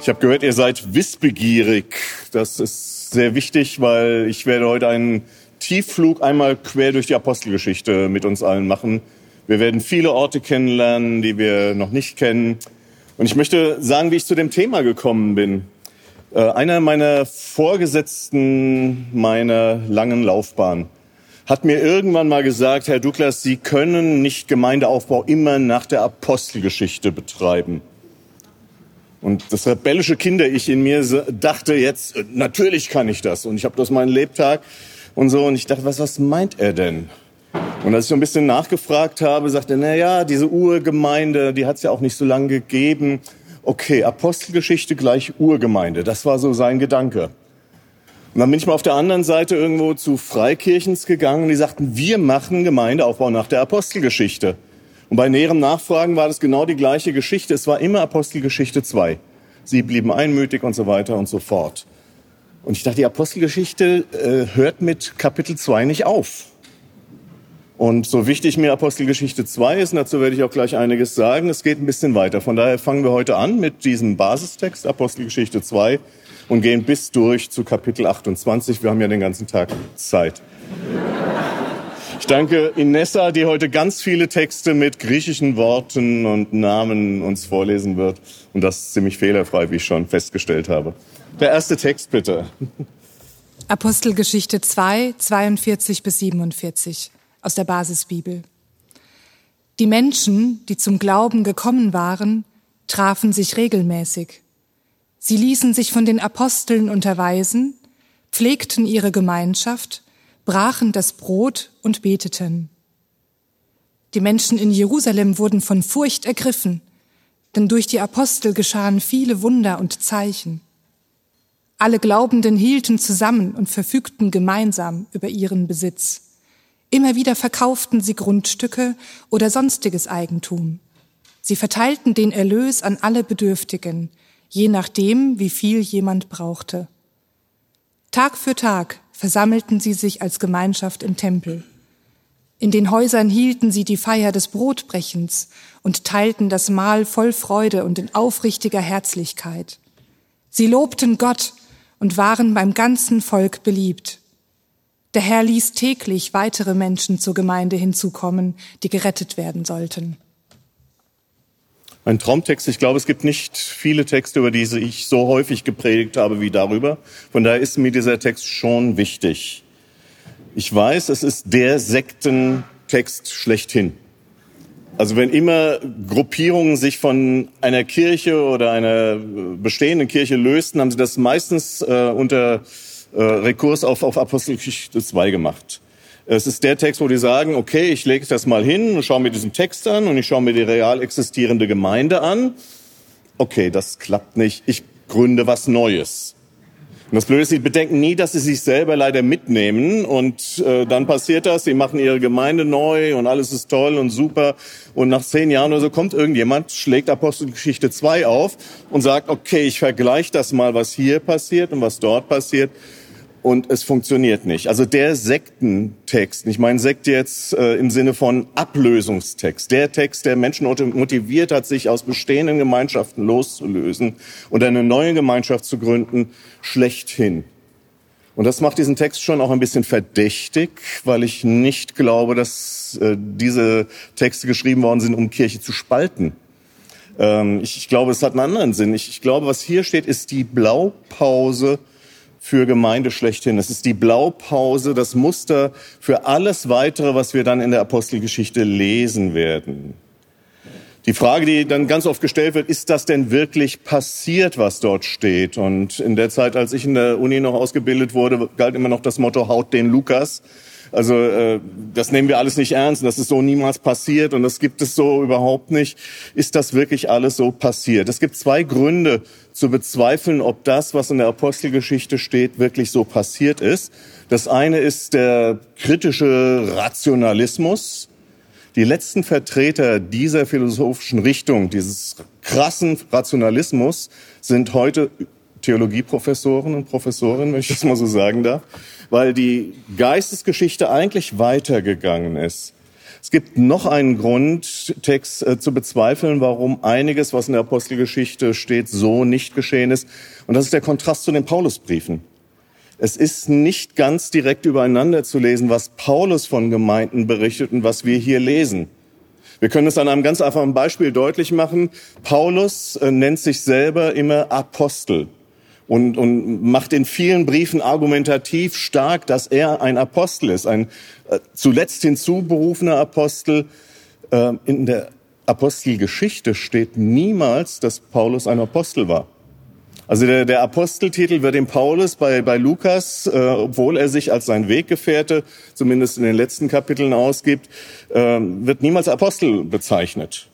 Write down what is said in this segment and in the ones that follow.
Ich habe gehört, ihr seid wissbegierig. Das ist sehr wichtig, weil ich werde heute einen Tiefflug einmal quer durch die Apostelgeschichte mit uns allen machen. Wir werden viele Orte kennenlernen, die wir noch nicht kennen. Und ich möchte sagen, wie ich zu dem Thema gekommen bin. Äh, einer meiner Vorgesetzten meiner langen Laufbahn hat mir irgendwann mal gesagt, Herr Douglas, Sie können nicht Gemeindeaufbau immer nach der Apostelgeschichte betreiben. Und das rebellische Kinder-Ich in mir dachte jetzt, äh, natürlich kann ich das. Und ich habe das meinen Lebtag und so. Und ich dachte, was, was meint er denn? Und als ich so ein bisschen nachgefragt habe, sagte er, na ja, diese Urgemeinde, die hat es ja auch nicht so lange gegeben. Okay, Apostelgeschichte gleich Urgemeinde. Das war so sein Gedanke. Und dann bin ich mal auf der anderen Seite irgendwo zu Freikirchens gegangen und die sagten, wir machen Gemeindeaufbau nach der Apostelgeschichte. Und bei näherem Nachfragen war das genau die gleiche Geschichte. Es war immer Apostelgeschichte 2. Sie blieben einmütig und so weiter und so fort. Und ich dachte, die Apostelgeschichte äh, hört mit Kapitel 2 nicht auf. Und so wichtig mir Apostelgeschichte 2 ist, und dazu werde ich auch gleich einiges sagen, es geht ein bisschen weiter. Von daher fangen wir heute an mit diesem Basistext Apostelgeschichte 2 und gehen bis durch zu Kapitel 28. Wir haben ja den ganzen Tag Zeit. Ich danke Inessa, die heute ganz viele Texte mit griechischen Worten und Namen uns vorlesen wird. Und das ziemlich fehlerfrei, wie ich schon festgestellt habe. Der erste Text bitte. Apostelgeschichte 2, 42 bis 47 aus der Basisbibel. Die Menschen, die zum Glauben gekommen waren, trafen sich regelmäßig. Sie ließen sich von den Aposteln unterweisen, pflegten ihre Gemeinschaft, brachen das Brot und beteten. Die Menschen in Jerusalem wurden von Furcht ergriffen, denn durch die Apostel geschahen viele Wunder und Zeichen. Alle Glaubenden hielten zusammen und verfügten gemeinsam über ihren Besitz. Immer wieder verkauften sie Grundstücke oder sonstiges Eigentum. Sie verteilten den Erlös an alle Bedürftigen, je nachdem, wie viel jemand brauchte. Tag für Tag versammelten sie sich als Gemeinschaft im Tempel. In den Häusern hielten sie die Feier des Brotbrechens und teilten das Mahl voll Freude und in aufrichtiger Herzlichkeit. Sie lobten Gott und waren beim ganzen Volk beliebt. Der Herr ließ täglich weitere Menschen zur Gemeinde hinzukommen, die gerettet werden sollten. Ein Traumtext. Ich glaube, es gibt nicht viele Texte, über die ich so häufig gepredigt habe wie darüber. Von daher ist mir dieser Text schon wichtig. Ich weiß, es ist der Sektentext schlechthin. Also wenn immer Gruppierungen sich von einer Kirche oder einer bestehenden Kirche lösten, haben sie das meistens äh, unter äh, Rekurs auf, auf Apostelgeschichte 2 gemacht. Es ist der Text, wo die sagen, okay, ich lege das mal hin und schaue mir diesen Text an und ich schaue mir die real existierende Gemeinde an. Okay, das klappt nicht. Ich gründe was Neues. Und das Blöde ist, sie bedenken nie, dass sie sich selber leider mitnehmen und äh, dann passiert das, sie machen ihre Gemeinde neu und alles ist toll und super und nach zehn Jahren oder so kommt irgendjemand, schlägt Apostelgeschichte 2 auf und sagt, okay, ich vergleiche das mal, was hier passiert und was dort passiert und es funktioniert nicht. Also der Sektentext, ich meine Sekt jetzt äh, im Sinne von Ablösungstext, der Text, der Menschen motiviert hat, sich aus bestehenden Gemeinschaften loszulösen und eine neue Gemeinschaft zu gründen, schlechthin. Und das macht diesen Text schon auch ein bisschen verdächtig, weil ich nicht glaube, dass äh, diese Texte geschrieben worden sind, um Kirche zu spalten. Ähm, ich, ich glaube, es hat einen anderen Sinn. Ich, ich glaube, was hier steht, ist die Blaupause für Gemeinde schlechthin. Es ist die Blaupause, das Muster für alles weitere, was wir dann in der Apostelgeschichte lesen werden. Die Frage, die dann ganz oft gestellt wird, ist das denn wirklich passiert, was dort steht? Und in der Zeit, als ich in der Uni noch ausgebildet wurde, galt immer noch das Motto, haut den Lukas. Also äh, das nehmen wir alles nicht ernst und das ist so niemals passiert und das gibt es so überhaupt nicht. Ist das wirklich alles so passiert? Es gibt zwei Gründe zu bezweifeln, ob das, was in der Apostelgeschichte steht, wirklich so passiert ist. Das eine ist der kritische Rationalismus. Die letzten Vertreter dieser philosophischen Richtung, dieses krassen Rationalismus, sind heute Theologieprofessoren und Professorinnen, wenn ich das mal so sagen darf weil die Geistesgeschichte eigentlich weitergegangen ist. Es gibt noch einen Grund, Text äh, zu bezweifeln, warum einiges, was in der Apostelgeschichte steht, so nicht geschehen ist. Und das ist der Kontrast zu den Paulusbriefen. Es ist nicht ganz direkt übereinander zu lesen, was Paulus von Gemeinden berichtet und was wir hier lesen. Wir können es an einem ganz einfachen Beispiel deutlich machen. Paulus äh, nennt sich selber immer Apostel und, und macht in vielen Briefen argumentativ stark, dass er ein Apostel ist, ein äh, zuletzt hinzuberufener Apostel. Äh, in der Apostelgeschichte steht niemals, dass Paulus ein Apostel war. Also der, der Aposteltitel wird dem Paulus bei, bei Lukas, äh, obwohl er sich als sein Weggefährte zumindest in den letzten Kapiteln ausgibt, äh, wird niemals Apostel bezeichnet.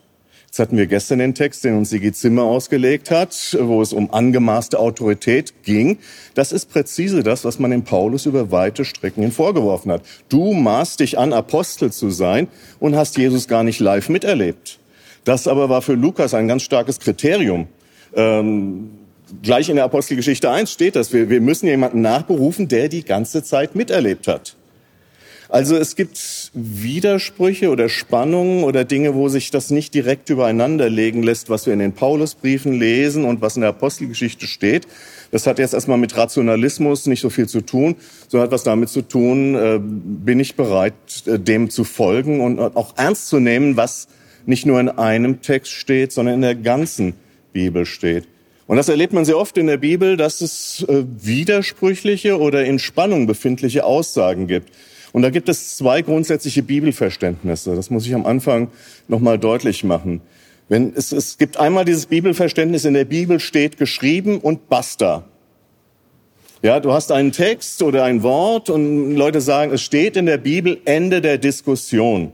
Jetzt hatten wir gestern den Text, den uns Sigi Zimmer ausgelegt hat, wo es um angemaßte Autorität ging. Das ist präzise das, was man dem Paulus über weite Strecken hin vorgeworfen hat. Du maßt dich an, Apostel zu sein und hast Jesus gar nicht live miterlebt. Das aber war für Lukas ein ganz starkes Kriterium. Ähm, gleich in der Apostelgeschichte 1 steht das. Wir, wir müssen jemanden nachberufen, der die ganze Zeit miterlebt hat. Also es gibt Widersprüche oder Spannungen oder Dinge, wo sich das nicht direkt übereinander legen lässt, was wir in den Paulusbriefen lesen und was in der Apostelgeschichte steht. Das hat jetzt erstmal mit Rationalismus nicht so viel zu tun, sondern hat was damit zu tun, äh, bin ich bereit, äh, dem zu folgen und auch ernst zu nehmen, was nicht nur in einem Text steht, sondern in der ganzen Bibel steht. Und das erlebt man sehr oft in der Bibel, dass es äh, widersprüchliche oder in Spannung befindliche Aussagen gibt. Und da gibt es zwei grundsätzliche Bibelverständnisse. Das muss ich am Anfang nochmal deutlich machen. Wenn es, es gibt einmal dieses Bibelverständnis, in der Bibel steht geschrieben und basta. Ja, du hast einen Text oder ein Wort und Leute sagen, es steht in der Bibel Ende der Diskussion.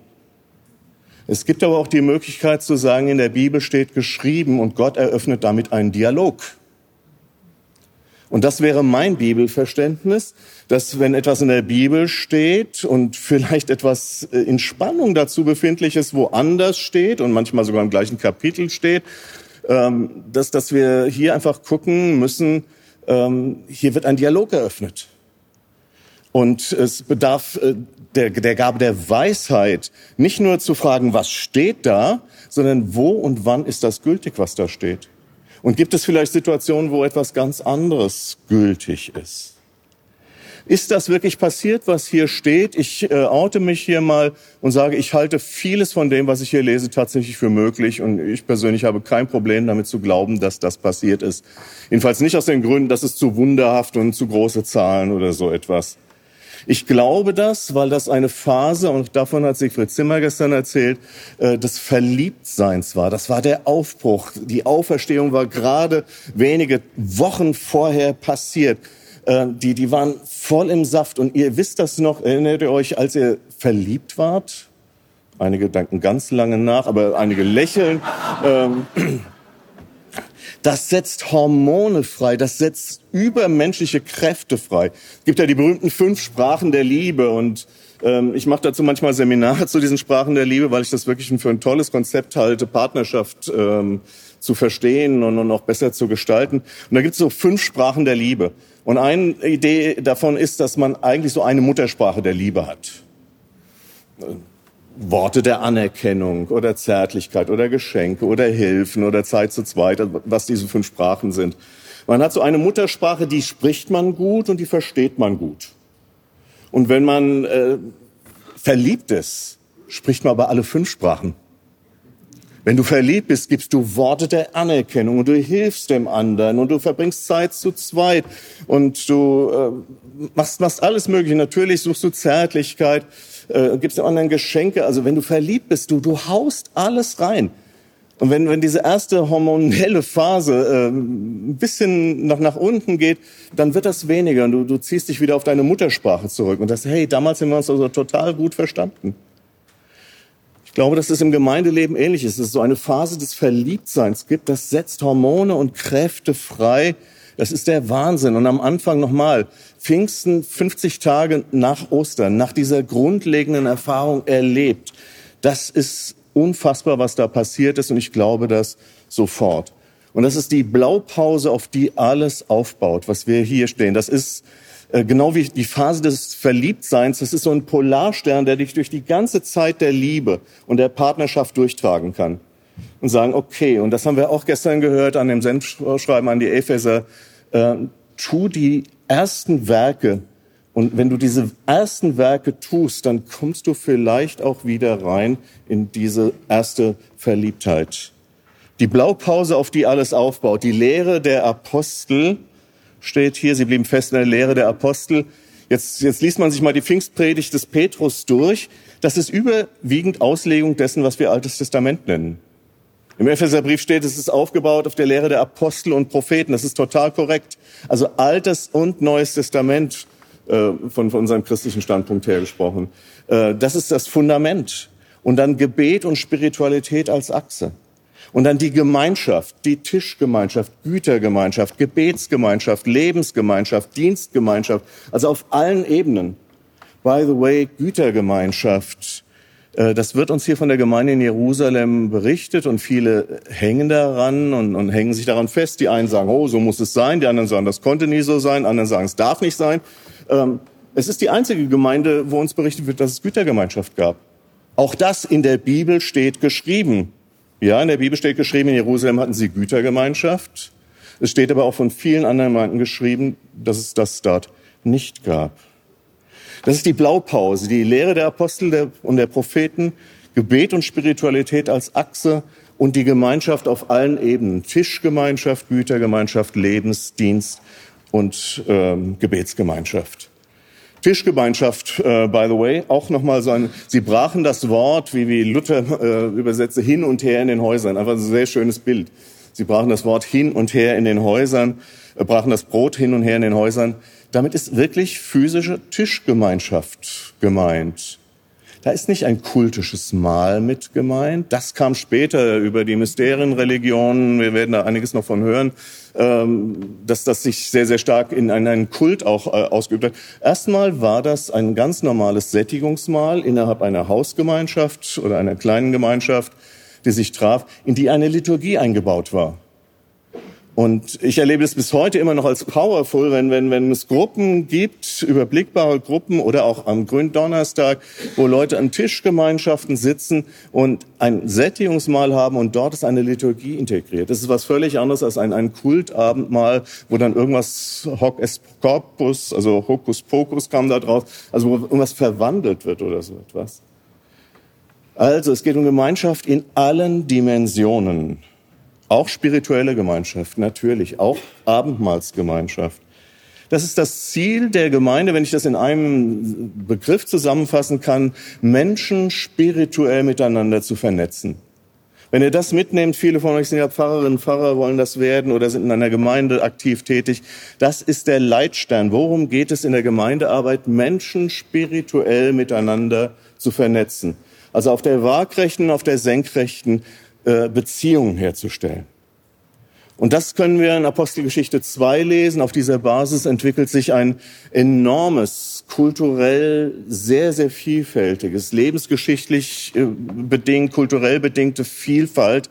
Es gibt aber auch die Möglichkeit zu sagen, in der Bibel steht geschrieben und Gott eröffnet damit einen Dialog. Und das wäre mein Bibelverständnis, dass wenn etwas in der Bibel steht und vielleicht etwas äh, in Spannung dazu befindliches woanders steht und manchmal sogar im gleichen Kapitel steht, ähm, dass, dass wir hier einfach gucken müssen, ähm, hier wird ein Dialog eröffnet. Und es bedarf äh, der, der Gabe der Weisheit, nicht nur zu fragen, was steht da, sondern wo und wann ist das gültig, was da steht. Und gibt es vielleicht Situationen, wo etwas ganz anderes gültig ist? Ist das wirklich passiert, was hier steht? Ich äh, oute mich hier mal und sage, ich halte vieles von dem, was ich hier lese, tatsächlich für möglich. Und ich persönlich habe kein Problem damit zu glauben, dass das passiert ist. Jedenfalls nicht aus den Gründen, dass es zu wunderhaft und zu große Zahlen oder so etwas ich glaube das, weil das eine Phase, und davon hat Siegfried Zimmer gestern erzählt, äh, des Verliebtseins war. Das war der Aufbruch. Die Auferstehung war gerade wenige Wochen vorher passiert. Äh, die, die waren voll im Saft. Und ihr wisst das noch, erinnert ihr euch, als ihr verliebt wart? Einige danken ganz lange nach, aber einige lächeln. Ähm, das setzt Hormone frei, das setzt übermenschliche Kräfte frei. Es gibt ja die berühmten fünf Sprachen der Liebe und ich mache dazu manchmal Seminare zu diesen Sprachen der Liebe, weil ich das wirklich für ein tolles Konzept halte, Partnerschaft ähm, zu verstehen und, und noch besser zu gestalten. Und da gibt es so fünf Sprachen der Liebe. Und eine Idee davon ist, dass man eigentlich so eine Muttersprache der Liebe hat Worte der Anerkennung oder Zärtlichkeit oder Geschenke oder Hilfen oder Zeit zu zweit, was diese fünf Sprachen sind. Man hat so eine Muttersprache, die spricht man gut und die versteht man gut. Und wenn man äh, verliebt ist, spricht man aber alle fünf Sprachen. Wenn du verliebt bist, gibst du Worte der Anerkennung und du hilfst dem anderen und du verbringst Zeit zu zweit und du äh, machst, machst alles Mögliche. Natürlich suchst du Zärtlichkeit äh, gibst dem anderen Geschenke. Also wenn du verliebt bist, du, du haust alles rein. Und wenn, wenn diese erste hormonelle Phase äh, ein bisschen nach, nach unten geht, dann wird das weniger und du, du ziehst dich wieder auf deine Muttersprache zurück und sagst, hey, damals haben wir uns also total gut verstanden. Ich glaube, dass es im Gemeindeleben ähnlich ist. Dass es so eine Phase des Verliebtseins gibt, das setzt Hormone und Kräfte frei. Das ist der Wahnsinn. Und am Anfang nochmal, Pfingsten 50 Tage nach Ostern, nach dieser grundlegenden Erfahrung erlebt. Das ist unfassbar, was da passiert ist und ich glaube das sofort. Und das ist die Blaupause, auf die alles aufbaut, was wir hier stehen. Das ist Äh, genau wie die Phase des Verliebtseins, das ist so ein Polarstern, der dich durch die ganze Zeit der Liebe und der Partnerschaft durchtragen kann. Und sagen, okay, und das haben wir auch gestern gehört an dem Sendschreiben an die Epheser, äh, tu die ersten Werke. Und wenn du diese ersten Werke tust, dann kommst du vielleicht auch wieder rein in diese erste Verliebtheit. Die Blaupause, auf die alles aufbaut, die Lehre der Apostel, steht hier, sie blieben fest in der Lehre der Apostel. Jetzt, jetzt liest man sich mal die Pfingstpredigt des Petrus durch. Das ist überwiegend Auslegung dessen, was wir Altes Testament nennen. Im Epheserbrief steht, es ist aufgebaut auf der Lehre der Apostel und Propheten. Das ist total korrekt. Also Altes und Neues Testament äh, von, von unserem christlichen Standpunkt her gesprochen. Äh, das ist das Fundament. Und dann Gebet und Spiritualität als Achse. Und dann die Gemeinschaft, die Tischgemeinschaft, Gütergemeinschaft, Gebetsgemeinschaft, Lebensgemeinschaft, Dienstgemeinschaft, also auf allen Ebenen. By the way, Gütergemeinschaft. Äh, das wird uns hier von der Gemeinde in Jerusalem berichtet und viele hängen daran und, und hängen sich daran fest. Die einen sagen, oh, so muss es sein. Die anderen sagen, das konnte nie so sein. Anderen sagen, es darf nicht sein. Ähm, es ist die einzige Gemeinde, wo uns berichtet wird, dass es Gütergemeinschaft gab. Auch das in der Bibel steht geschrieben. Ja, in der Bibel steht geschrieben, in Jerusalem hatten sie Gütergemeinschaft. Es steht aber auch von vielen anderen Gemeinden geschrieben, dass es das dort nicht gab. Das ist die Blaupause, die Lehre der Apostel und der Propheten, Gebet und Spiritualität als Achse und die Gemeinschaft auf allen Ebenen. Tischgemeinschaft, Gütergemeinschaft, Lebensdienst und ähm, Gebetsgemeinschaft. Tischgemeinschaft, äh, by the way, auch nochmal so ein, sie brachen das Wort, wie, wie Luther äh, übersetzte, hin und her in den Häusern. Einfach ein sehr schönes Bild. Sie brachen das Wort hin und her in den Häusern, äh, brachen das Brot hin und her in den Häusern. Damit ist wirklich physische Tischgemeinschaft gemeint. Da ist nicht ein kultisches Mahl mit gemeint. Das kam später über die Mysterienreligionen. Wir werden da einiges noch von hören, ähm, dass das sich sehr, sehr stark in einen Kult auch äh, ausgeübt hat. Erstmal war das ein ganz normales Sättigungsmahl innerhalb einer Hausgemeinschaft oder einer kleinen Gemeinschaft, die sich traf, in die eine Liturgie eingebaut war. Und ich erlebe es bis heute immer noch als powerful, wenn, wenn, wenn es Gruppen gibt, überblickbare Gruppen oder auch am Gründonnerstag, wo Leute an Tischgemeinschaften sitzen und ein Sättigungsmahl haben und dort ist eine Liturgie integriert. Das ist was völlig anderes als ein, ein Kultabendmahl, wo dann irgendwas Hoc est corpus, also Hokus Pokus kam da drauf, also wo irgendwas verwandelt wird oder so etwas. Also es geht um Gemeinschaft in allen Dimensionen. Auch spirituelle Gemeinschaft, natürlich, auch Abendmahlsgemeinschaft. Das ist das Ziel der Gemeinde, wenn ich das in einem Begriff zusammenfassen kann, Menschen spirituell miteinander zu vernetzen. Wenn ihr das mitnehmt, viele von euch sind ja Pfarrerinnen, Pfarrer, wollen das werden oder sind in einer Gemeinde aktiv tätig. Das ist der Leitstern. Worum geht es in der Gemeindearbeit? Menschen spirituell miteinander zu vernetzen. Also auf der waagrechten, auf der senkrechten Beziehungen herzustellen. Und das können wir in Apostelgeschichte 2 lesen. Auf dieser Basis entwickelt sich ein enormes, kulturell sehr, sehr vielfältiges, lebensgeschichtlich äh, bedingt, kulturell bedingte Vielfalt.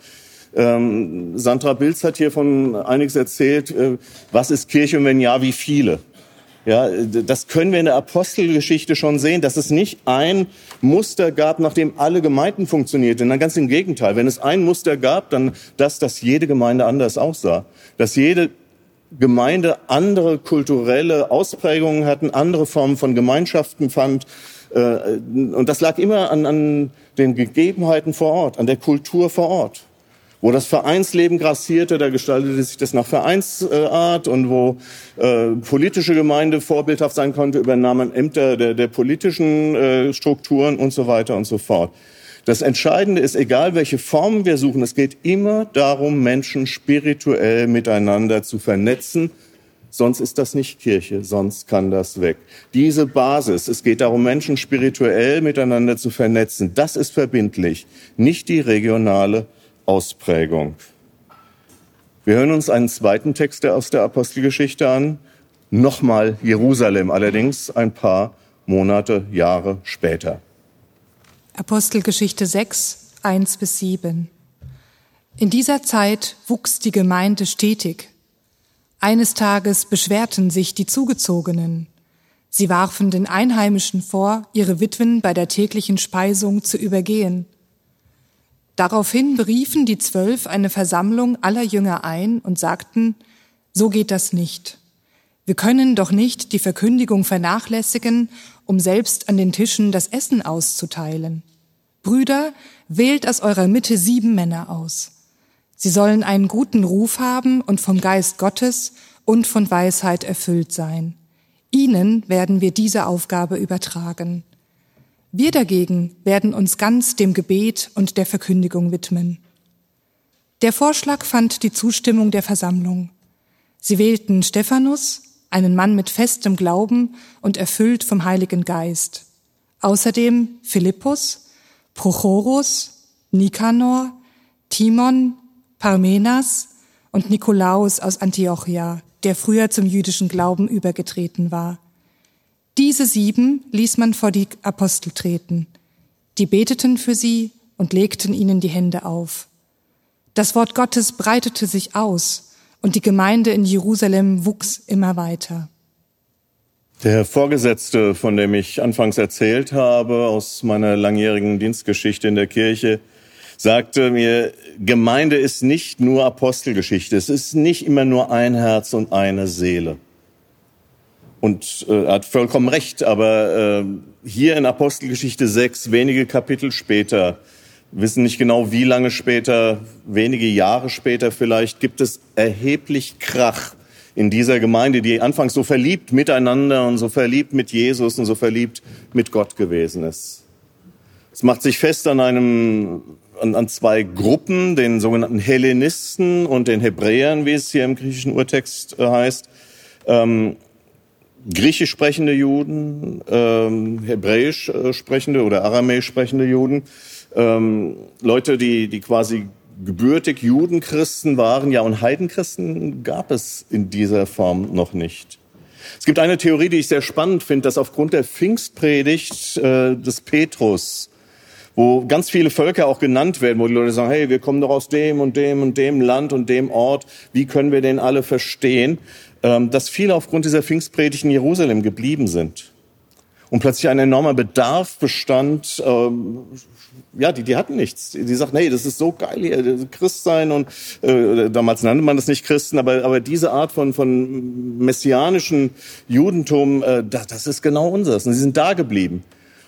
Ähm, Sandra Bilz hat hier von einiges erzählt. Äh, was ist Kirche und wenn ja, wie viele? Ja, das können wir in der Apostelgeschichte schon sehen, dass es nicht ein Muster gab, nach dem alle Gemeinden funktionierten. Dann ganz im Gegenteil. Wenn es ein Muster gab, dann das, dass jede Gemeinde anders aussah. Dass jede Gemeinde andere kulturelle Ausprägungen hatten, andere Formen von Gemeinschaften fand. Äh, und das lag immer an, an den Gegebenheiten vor Ort, an der Kultur vor Ort. Wo das Vereinsleben grassierte, da gestaltete sich das nach Vereinsart und wo äh, politische Gemeinde vorbildhaft sein konnte, übernahmen Ämter der, der politischen äh, Strukturen und so weiter und so fort. Das Entscheidende ist, egal welche Formen wir suchen, es geht immer darum, Menschen spirituell miteinander zu vernetzen. Sonst ist das nicht Kirche, sonst kann das weg. Diese Basis, es geht darum, Menschen spirituell miteinander zu vernetzen, das ist verbindlich, nicht die regionale Ausprägung. Wir hören uns einen zweiten Text aus der Apostelgeschichte an. Nochmal Jerusalem, allerdings ein paar Monate, Jahre später. Apostelgeschichte 6, 1 bis 7. In dieser Zeit wuchs die Gemeinde stetig. Eines Tages beschwerten sich die Zugezogenen. Sie warfen den Einheimischen vor, ihre Witwen bei der täglichen Speisung zu übergehen. Daraufhin beriefen die Zwölf eine Versammlung aller Jünger ein und sagten, so geht das nicht. Wir können doch nicht die Verkündigung vernachlässigen, um selbst an den Tischen das Essen auszuteilen. Brüder, wählt aus eurer Mitte sieben Männer aus. Sie sollen einen guten Ruf haben und vom Geist Gottes und von Weisheit erfüllt sein. Ihnen werden wir diese Aufgabe übertragen. Wir dagegen werden uns ganz dem Gebet und der Verkündigung widmen. Der Vorschlag fand die Zustimmung der Versammlung. Sie wählten Stephanus, einen Mann mit festem Glauben und erfüllt vom Heiligen Geist. Außerdem Philippus, Prochorus, Nikanor, Timon, Parmenas und Nikolaus aus Antiochia, der früher zum jüdischen Glauben übergetreten war. Diese sieben ließ man vor die Apostel treten. Die beteten für sie und legten ihnen die Hände auf. Das Wort Gottes breitete sich aus und die Gemeinde in Jerusalem wuchs immer weiter. Der Vorgesetzte, von dem ich anfangs erzählt habe, aus meiner langjährigen Dienstgeschichte in der Kirche, sagte mir, Gemeinde ist nicht nur Apostelgeschichte, es ist nicht immer nur ein Herz und eine Seele. Und äh, er hat vollkommen recht, aber äh, hier in Apostelgeschichte 6, wenige Kapitel später, wissen nicht genau wie lange später, wenige Jahre später vielleicht, gibt es erheblich Krach in dieser Gemeinde, die anfangs so verliebt miteinander und so verliebt mit Jesus und so verliebt mit Gott gewesen ist. Es macht sich fest an einem, an, an zwei Gruppen, den sogenannten Hellenisten und den Hebräern, wie es hier im griechischen Urtext äh, heißt. Ähm, griechisch sprechende Juden, ähm, hebräisch äh, sprechende oder aramäisch sprechende Juden, ähm, Leute, die, die quasi gebürtig Judenchristen waren, ja, und Heidenchristen gab es in dieser Form noch nicht. Es gibt eine Theorie, die ich sehr spannend finde, dass aufgrund der Pfingstpredigt äh, des Petrus, wo ganz viele Völker auch genannt werden, wo die Leute sagen, hey, wir kommen doch aus dem und dem und dem Land und dem Ort, wie können wir den alle verstehen, dass viele aufgrund dieser Pfingstpredigt in Jerusalem geblieben sind und plötzlich ein enormer Bedarf bestand. Ähm, ja, die, die hatten nichts. Die, die sagten, hey, das ist so geil hier, Christ sein und äh, damals nannte man das nicht Christen, aber aber diese Art von von messianischen Judentum, äh, das, das ist genau unseres. Und sie sind da geblieben.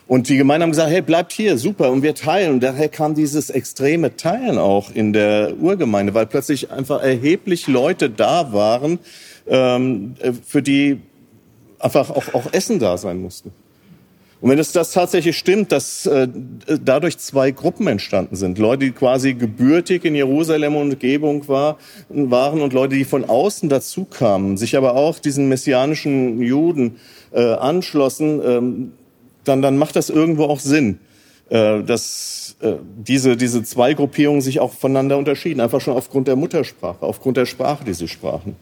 Und die Gemeinden haben gesagt, hey, bleibt hier, super, und wir teilen. Und daher kam dieses extreme Teilen auch in der Urgemeinde, weil plötzlich einfach erheblich Leute da waren, ähm, für die einfach auch, auch Essen da sein musste. Und wenn es das tatsächlich stimmt, dass äh, dadurch zwei Gruppen entstanden sind, Leute, die quasi gebürtig in Jerusalem und Umgebung war, waren und Leute, die von außen dazu kamen, sich aber auch diesen messianischen Juden äh, anschlossen, ähm, dann, dann macht das irgendwo auch Sinn, äh, dass äh, diese, diese zwei Gruppierungen sich auch voneinander unterschieden, einfach schon aufgrund der Muttersprache, aufgrund der Sprache, die sie sprachen.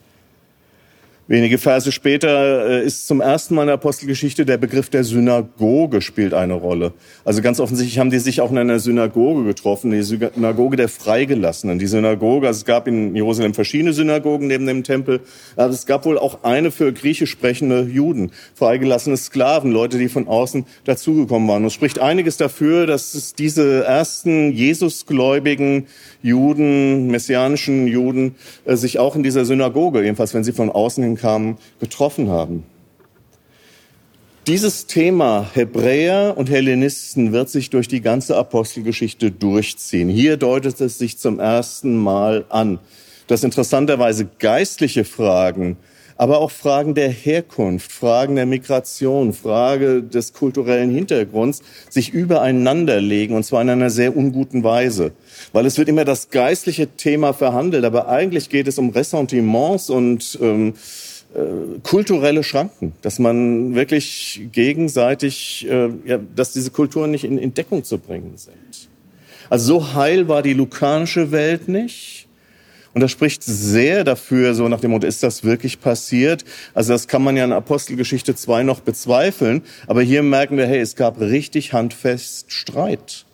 Wenige Verse später äh, ist zum ersten Mal in der Apostelgeschichte der Begriff der Synagoge spielt eine Rolle. Also ganz offensichtlich haben die sich auch in einer Synagoge getroffen, die Synagoge der Freigelassenen. Die Synagoge, also es gab in Jerusalem verschiedene Synagogen neben dem Tempel, aber es gab wohl auch eine für griechisch sprechende Juden, freigelassene Sklaven, Leute, die von außen dazugekommen waren. Und es spricht einiges dafür, dass es diese ersten Jesusgläubigen Juden, messianischen Juden, äh, sich auch in dieser Synagoge, jedenfalls wenn sie von außen kamen, getroffen haben. Dieses Thema Hebräer und Hellenisten wird sich durch die ganze Apostelgeschichte durchziehen. Hier deutet es sich zum ersten Mal an, dass interessanterweise geistliche Fragen, aber auch Fragen der Herkunft, Fragen der Migration, Frage des kulturellen Hintergrunds sich übereinander legen, und zwar in einer sehr unguten Weise. Weil es wird immer das geistliche Thema verhandelt, aber eigentlich geht es um Ressentiments und ähm, äh, kulturelle Schranken, dass man wirklich gegenseitig, äh, ja, dass diese Kulturen nicht in, in Deckung zu bringen sind. Also so heil war die lukanische Welt nicht. Und das spricht sehr dafür, so nach dem Motto, ist das wirklich passiert? Also das kann man ja in Apostelgeschichte 2 noch bezweifeln. Aber hier merken wir, hey, es gab richtig handfest Streit.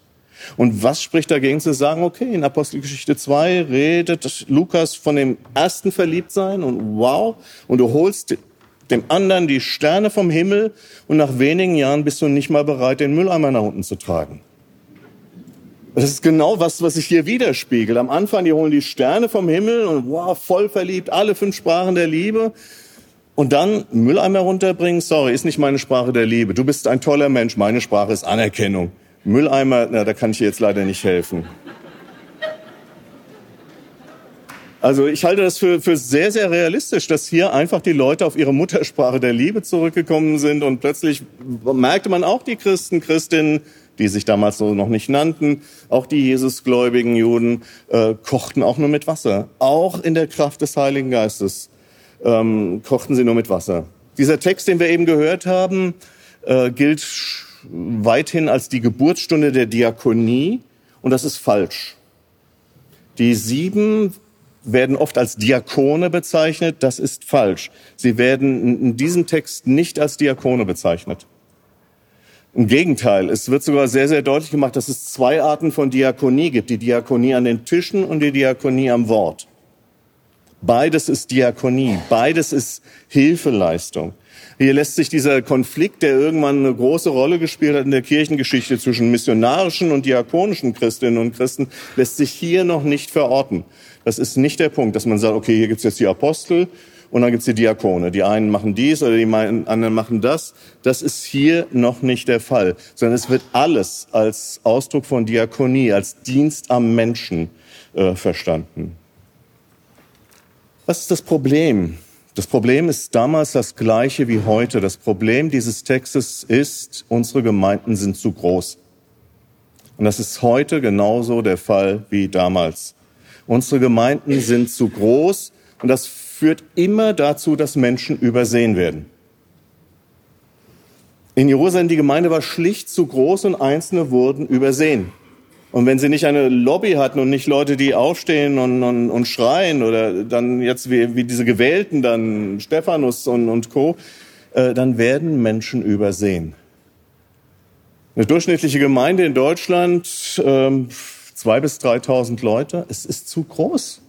Und was spricht dagegen zu sagen, okay, in Apostelgeschichte 2 redet Lukas von dem ersten Verliebtsein und wow, und du holst dem anderen die Sterne vom Himmel und nach wenigen Jahren bist du nicht mal bereit, den Mülleimer nach unten zu tragen. Das ist genau was, was sich hier widerspiegelt. Am Anfang, die holen die Sterne vom Himmel und wow, voll verliebt, alle fünf Sprachen der Liebe. Und dann Mülleimer runterbringen, sorry, ist nicht meine Sprache der Liebe. Du bist ein toller Mensch, meine Sprache ist Anerkennung. Mülleimer, na, da kann ich dir jetzt leider nicht helfen. Also ich halte das für, für sehr, sehr realistisch, dass hier einfach die Leute auf ihre Muttersprache der Liebe zurückgekommen sind und plötzlich merkte man auch die Christen, Christinnen, die sich damals so noch nicht nannten, auch die Jesusgläubigen Juden, äh, kochten auch nur mit Wasser. Auch in der Kraft des Heiligen Geistes ähm, kochten sie nur mit Wasser. Dieser Text, den wir eben gehört haben, äh, gilt weithin als die Geburtsstunde der Diakonie und das ist falsch. Die sieben werden oft als Diakone bezeichnet. Das ist falsch. Sie werden in diesem Text nicht als Diakone bezeichnet. Im Gegenteil, es wird sogar sehr, sehr deutlich gemacht, dass es zwei Arten von Diakonie gibt. Die Diakonie an den Tischen und die Diakonie am Wort. Beides ist Diakonie, beides ist Hilfeleistung. Hier lässt sich dieser Konflikt, der irgendwann eine große Rolle gespielt hat in der Kirchengeschichte zwischen missionarischen und diakonischen Christinnen und Christen, lässt sich hier noch nicht verorten. Das ist nicht der Punkt, dass man sagt, okay, hier gibt's jetzt die Apostel und dann gibt's die Diakone. Die einen machen dies oder die anderen machen das. Das ist hier noch nicht der Fall, sondern es wird alles als Ausdruck von Diakonie, als Dienst am Menschen äh, verstanden. Was ist das Problem? Das Problem ist damals das gleiche wie heute. Das Problem dieses Textes ist, unsere Gemeinden sind zu groß. Und das ist heute genauso der Fall wie damals. Unsere Gemeinden sind zu groß und das führt immer dazu, dass Menschen übersehen werden. In Jerusalem, die Gemeinde war schlicht zu groß und Einzelne wurden übersehen. Und wenn sie nicht eine Lobby hatten und nicht Leute, die aufstehen und, und, und schreien oder dann jetzt wie, wie diese Gewählten, dann Stephanus und, und Co., äh, dann werden Menschen übersehen. Eine durchschnittliche Gemeinde in Deutschland, ähm, zwei bis 3.000 Leute, es ist zu groß.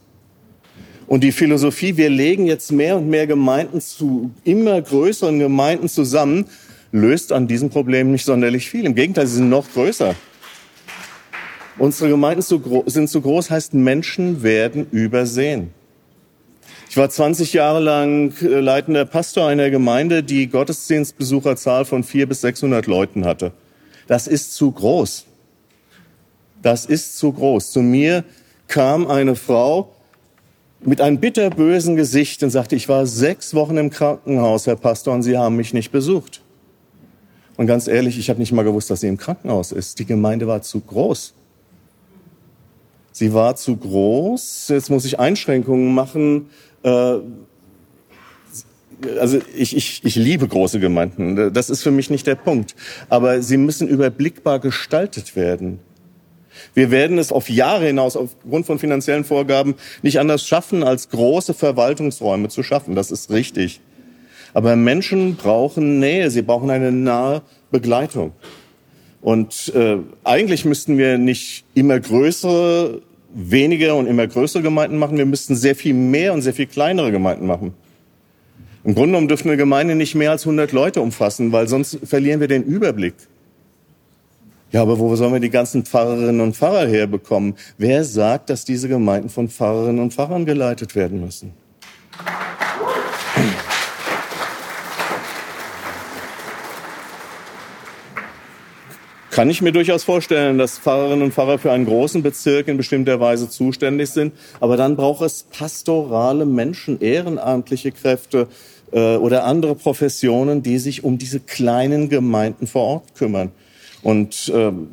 Und die Philosophie, wir legen jetzt mehr und mehr Gemeinden zu immer größeren Gemeinden zusammen, löst an diesem Problem nicht sonderlich viel. Im Gegenteil, sie sind noch größer. Unsere Gemeinden sind zu groß, heißt Menschen werden übersehen. Ich war 20 Jahre lang äh, leitender Pastor einer Gemeinde, die Gottesdienstbesucherzahl von 400 bis 600 Leuten hatte. Das ist zu groß das ist zu groß. Zu mir kam eine Frau mit einem bitterbösen Gesicht und sagte, ich war sechs Wochen im Krankenhaus, Herr Pastor, und Sie haben mich nicht besucht. Und ganz ehrlich, ich habe nicht mal gewusst, dass sie im Krankenhaus ist. Die Gemeinde war zu groß. Sie war zu groß. Jetzt muss ich Einschränkungen machen. Äh, also ich, ich, ich liebe große Gemeinden. Das ist für mich nicht der Punkt. Aber sie müssen überblickbar gestaltet werden. Wir werden es auf Jahre hinaus aufgrund von finanziellen Vorgaben nicht anders schaffen, als große Verwaltungsräume zu schaffen. Das ist richtig. Aber Menschen brauchen Nähe, sie brauchen eine nahe Begleitung. Und äh, eigentlich müssten wir nicht immer größere, weniger und immer größere Gemeinden machen. Wir müssten sehr viel mehr und sehr viel kleinere Gemeinden machen. Im Grunde genommen dürfte eine Gemeinde nicht mehr als 100 Leute umfassen, weil sonst verlieren wir den Überblick. Ja, aber wo sollen wir die ganzen Pfarrerinnen und Pfarrer herbekommen? Wer sagt, dass diese Gemeinden von Pfarrerinnen und Pfarrern geleitet werden müssen? Kann ich mir durchaus vorstellen, dass Pfarrerinnen und Pfarrer für einen großen Bezirk in bestimmter Weise zuständig sind. Aber dann braucht es pastorale Menschen, ehrenamtliche Kräfte äh, oder andere Professionen, die sich um diese kleinen Gemeinden vor Ort kümmern. Und ähm,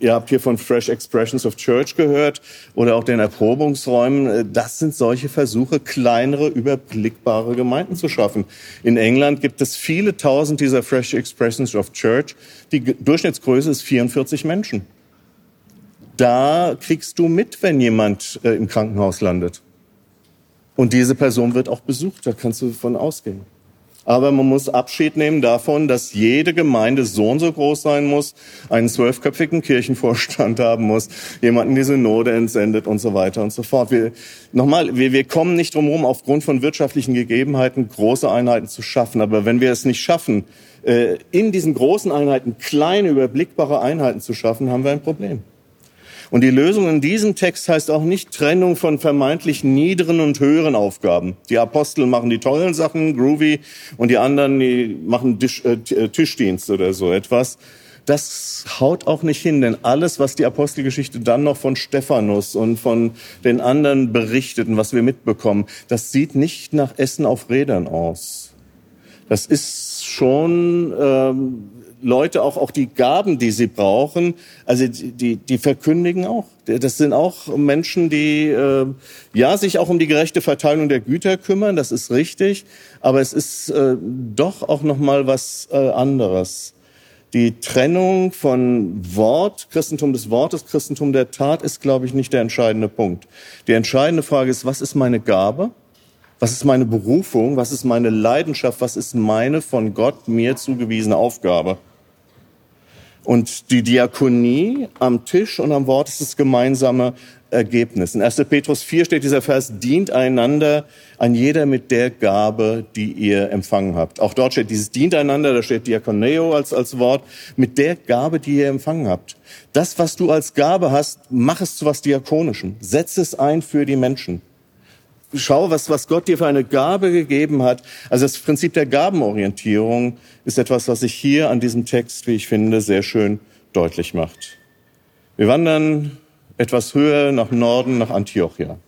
ihr habt hier von Fresh Expressions of Church gehört oder auch den Erprobungsräumen. Äh, das sind solche Versuche, kleinere, überblickbare Gemeinden zu schaffen. In England gibt es viele tausend dieser Fresh Expressions of Church. Die Durchschnittsgröße ist 44 Menschen. Da kriegst du mit, wenn jemand äh, im Krankenhaus landet. Und diese Person wird auch besucht, da kannst du davon ausgehen. Aber man muss Abschied nehmen davon, dass jede Gemeinde so und so groß sein muss, einen zwölfköpfigen Kirchenvorstand haben muss, jemanden die Synode entsendet und so weiter und so fort. Wir, nochmal, wir, wir kommen nicht drum herum, aufgrund von wirtschaftlichen Gegebenheiten große Einheiten zu schaffen. Aber wenn wir es nicht schaffen, äh, in diesen großen Einheiten kleine, überblickbare Einheiten zu schaffen, haben wir ein Problem. Und die Lösung in diesem Text heißt auch nicht Trennung von vermeintlich niederen und höheren Aufgaben. Die Apostel machen die tollen Sachen, groovy, und die anderen, die machen Tisch, äh, äh, Tischdienst oder so etwas. Das haut auch nicht hin, denn alles, was die Apostelgeschichte dann noch von Stephanus und von den anderen berichtet und was wir mitbekommen, das sieht nicht nach Essen auf Rädern aus. Das ist schon ähm, Leute auch, auch die Gaben, die sie brauchen, also die, die verkündigen auch. Das sind auch Menschen, die äh, ja sich auch um die gerechte Verteilung der Güter kümmern, das ist richtig, aber es ist äh, doch auch noch mal was äh, anderes. Die Trennung von Wort, Christentum des Wortes, Christentum der Tat ist, glaube ich, nicht der entscheidende Punkt. Die entscheidende Frage ist, was ist meine Gabe? Was ist meine Berufung? Was ist meine Leidenschaft? Was ist meine von Gott mir zugewiesene Aufgabe? Und die Diakonie am Tisch und am Wort ist das gemeinsame Ergebnis. In 1. Petrus 4 steht dieser Vers, dient einander an jeder mit der Gabe, die ihr empfangen habt. Auch dort steht dieses dient einander, da steht Diakoneo als, als Wort, mit der Gabe, die ihr empfangen habt. Das, was du als Gabe hast, mach es zu was Diakonischem. Setz es ein für die Menschen schau, was, was Gott dir für eine Gabe gegeben hat. Also das Prinzip der Gabenorientierung ist etwas, was sich hier an diesem Text, wie ich finde, sehr schön deutlich macht. Wir wandern etwas höher nach Norden, nach Antiochia.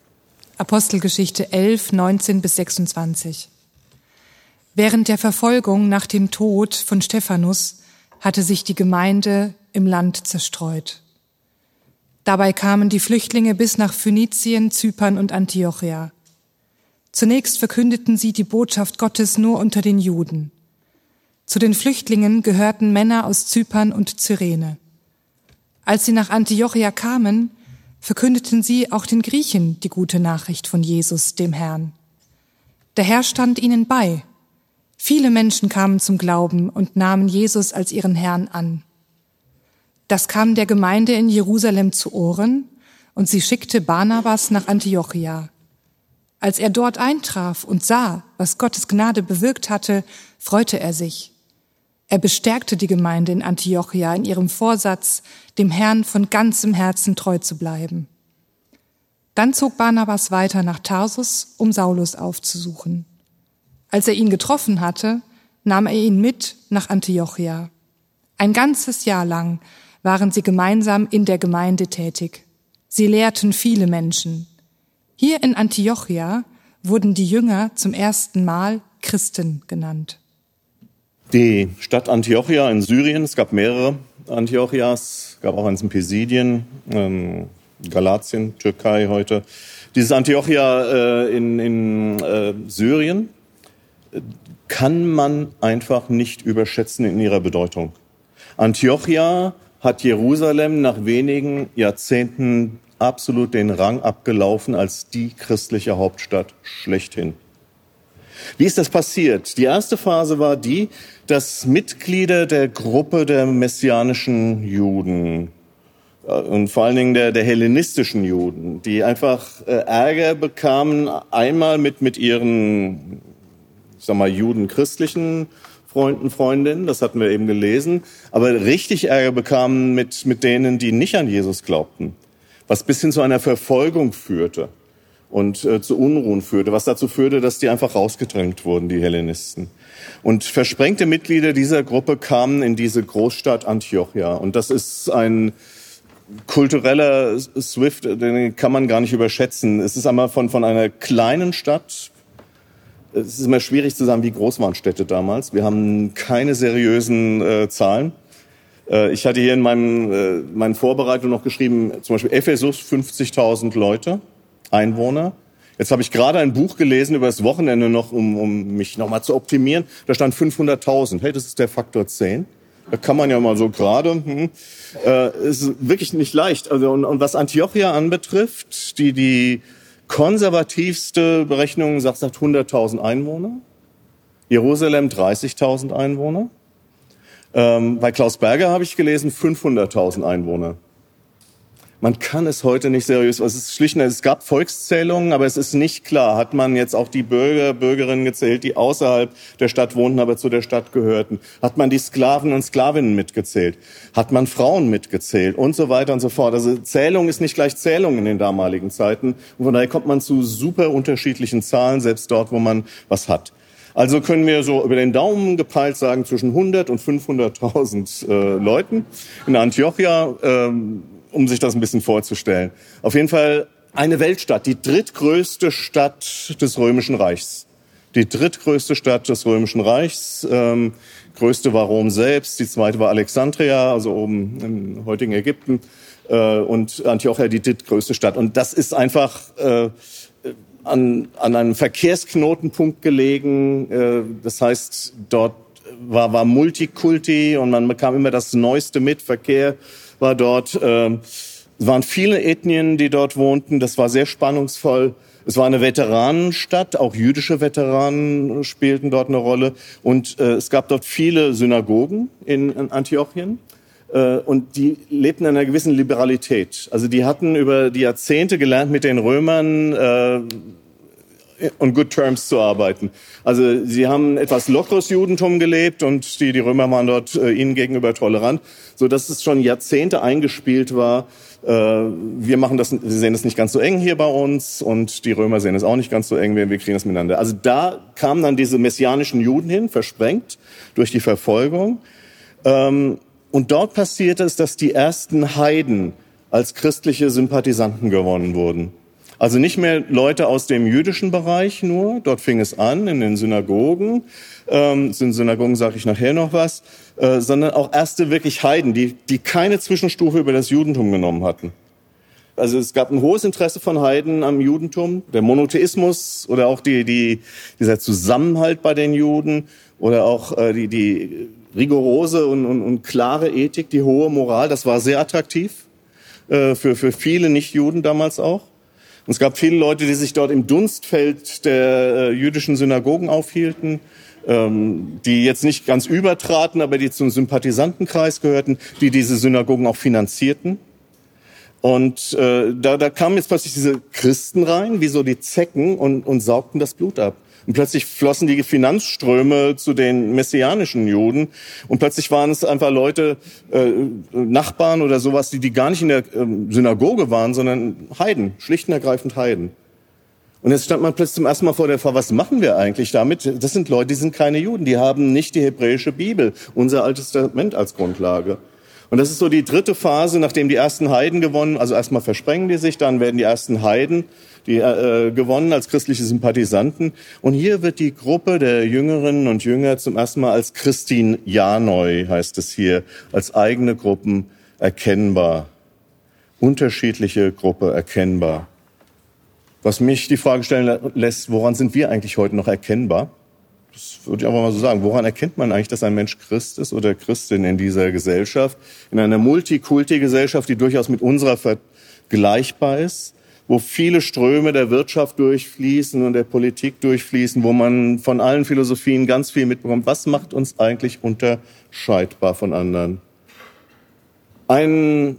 Apostelgeschichte 11, 19 bis 26. Während der Verfolgung nach dem Tod von Stephanus hatte sich die Gemeinde im Land zerstreut. Dabei kamen die Flüchtlinge bis nach Phönizien, Zypern und Antiochia. Zunächst verkündeten sie die Botschaft Gottes nur unter den Juden. Zu den Flüchtlingen gehörten Männer aus Zypern und Cyrene. Als sie nach Antiochia kamen, verkündeten sie auch den Griechen die gute Nachricht von Jesus, dem Herrn. Der Herr stand ihnen bei. Viele Menschen kamen zum Glauben und nahmen Jesus als ihren Herrn an. Das kam der Gemeinde in Jerusalem zu Ohren, und sie schickte Barnabas nach Antiochia. Als er dort eintraf und sah, was Gottes Gnade bewirkt hatte, freute er sich. Er bestärkte die Gemeinde in Antiochia in ihrem Vorsatz, dem Herrn von ganzem Herzen treu zu bleiben. Dann zog Barnabas weiter nach Tarsus, um Saulus aufzusuchen. Als er ihn getroffen hatte, nahm er ihn mit nach Antiochia. Ein ganzes Jahr lang waren sie gemeinsam in der Gemeinde tätig. Sie lehrten viele Menschen. Hier in Antiochia wurden die Jünger zum ersten Mal Christen genannt. Die Stadt Antiochia in Syrien, es gab mehrere Antiochias, gab auch eins in Pisidien, ähm, Galatien, Türkei heute. Dieses Antiochia äh, in, in äh, Syrien kann man einfach nicht überschätzen in ihrer Bedeutung. Antiochia hat Jerusalem nach wenigen Jahrzehnten absolut den Rang abgelaufen als die christliche Hauptstadt schlechthin. Wie ist das passiert? Die erste Phase war die, dass Mitglieder der Gruppe der messianischen Juden äh, und vor allen Dingen der, der hellenistischen Juden, die einfach äh, Ärger bekamen, einmal mit, mit ihren, ich sag mal, judenchristlichen Freunden, Freundinnen, das hatten wir eben gelesen, aber richtig Ärger bekamen mit, mit denen, die nicht an Jesus glaubten was bis hin zu einer Verfolgung führte und äh, zu Unruhen führte, was dazu führte, dass die einfach rausgedrängt wurden, die Hellenisten. Und versprengte Mitglieder dieser Gruppe kamen in diese Großstadt Antiochia. Und das ist ein kultureller Swift, den kann man gar nicht überschätzen. Es ist einmal von, von einer kleinen Stadt. Es ist immer schwierig zu sagen, wie groß waren Städte damals. Wir haben keine seriösen äh, Zahlen. Äh, ich hatte hier in meinem, äh, meinen Vorbereitungen noch geschrieben, zum Beispiel Ephesus 50.000 Leute, Einwohner. Jetzt habe ich gerade ein Buch gelesen über das Wochenende noch, um, um mich nochmal zu optimieren. Da stand 500.000. Hey, das ist der Faktor 10. Da kann man ja mal so gerade. Hm, äh, ist wirklich nicht leicht. Also und, und was Antiochia anbetrifft, die die konservativste Berechnung sagt, sagt 100.000 Einwohner. Jerusalem 30.000 Einwohner. Ähm, bei Klaus Berger habe ich gelesen 500.000 Einwohner. Man kann es heute nicht seriös, es ist schlicht, es gab Volkszählungen, aber es ist nicht klar, hat man jetzt auch die Bürger, Bürgerinnen gezählt, die außerhalb der Stadt wohnten, aber zu der Stadt gehörten? Hat man die Sklaven und Sklavinnen mitgezählt? Hat man Frauen mitgezählt? Und so weiter und so fort. Also Zählung ist nicht gleich Zählung in den damaligen Zeiten. Und von daher kommt man zu super unterschiedlichen Zahlen, selbst dort, wo man was hat. Also können wir so über den Daumen gepeilt sagen zwischen 100 und 500.000 äh, Leuten. In Antiochia, ähm, um sich das ein bisschen vorzustellen. Auf jeden Fall eine Weltstadt, die drittgrößte Stadt des Römischen Reichs. Die drittgrößte Stadt des Römischen Reichs. Ähm, größte war Rom selbst, die zweite war Alexandria, also oben im heutigen Ägypten. Äh, und Antiochia die drittgrößte Stadt. Und das ist einfach äh, an, an einem Verkehrsknotenpunkt gelegen. Äh, das heißt, dort war, war Multikulti und man bekam immer das Neueste mit. Verkehr war dort. Äh, es waren viele Ethnien, die dort wohnten. Das war sehr spannungsvoll. Es war eine Veteranenstadt, auch jüdische Veteranen spielten dort eine Rolle. Und äh, es gab dort viele Synagogen in, in Antiochien. Äh, und die lebten in einer gewissen Liberalität. Also die hatten über die Jahrzehnte gelernt, mit den Römern äh, on good terms zu arbeiten. Also sie haben etwas lockeres Judentum gelebt und die, die Römer waren dort äh, ihnen gegenüber tolerant, so dass es schon Jahrzehnte eingespielt war. Äh, wir machen das, wir sehen das nicht ganz so eng hier bei uns und die Römer sehen es auch nicht ganz so eng, wir, wir kriegen das miteinander. Also da kamen dann diese messianischen Juden hin, versprengt durch die Verfolgung. Ähm, und dort passierte es, dass die ersten Heiden als christliche Sympathisanten gewonnen wurden. Also nicht mehr Leute aus dem jüdischen Bereich nur, dort fing es an in den Synagogen, ähm, in Synagogen sage ich nachher noch was, äh, sondern auch erste wirklich Heiden, die, die keine Zwischenstufe über das Judentum genommen hatten. Also es gab ein hohes Interesse von Heiden am Judentum, der Monotheismus oder auch die, die, dieser Zusammenhalt bei den Juden oder auch äh, die, die rigorose und, und, und klare Ethik, die hohe Moral, das war sehr attraktiv äh, für, für viele Nichtjuden damals auch. Und es gab viele Leute, die sich dort im Dunstfeld der äh, jüdischen Synagogen aufhielten, ähm, die jetzt nicht ganz übertraten, aber die zum Sympathisantenkreis gehörten, die diese Synagogen auch finanzierten. Und äh, da, da kamen jetzt plötzlich diese Christen rein, wie so die Zecken, und, und saugten das Blut ab. Und plötzlich flossen die Finanzströme zu den messianischen Juden. Und plötzlich waren es einfach Leute, äh, Nachbarn oder sowas, die, die gar nicht in der äh, Synagoge waren, sondern Heiden, schlicht und ergreifend Heiden. Und jetzt stand man plötzlich zum ersten Mal vor der Frage, was machen wir eigentlich damit? Das sind Leute, die sind keine Juden, die haben nicht die hebräische Bibel, unser Altes Testament als Grundlage. Und das ist so die dritte Phase, nachdem die ersten Heiden gewonnen, also erstmal versprengen die sich, dann werden die ersten Heiden die äh, gewonnen als christliche Sympathisanten. Und hier wird die Gruppe der Jüngerinnen und Jünger zum ersten Mal als Christin Janoi, heißt es hier, als eigene Gruppen erkennbar. Unterschiedliche Gruppe erkennbar. Was mich die Frage stellen lässt, woran sind wir eigentlich heute noch erkennbar? Das würde ich einfach mal so sagen. Woran erkennt man eigentlich, dass ein Mensch Christ ist oder Christin in dieser Gesellschaft? In einer Multikulti-Gesellschaft, die durchaus mit unserer vergleichbar ist? wo viele Ströme der Wirtschaft durchfließen und der Politik durchfließen, wo man von allen Philosophien ganz viel mitbekommt. Was macht uns eigentlich unterscheidbar von anderen? Ein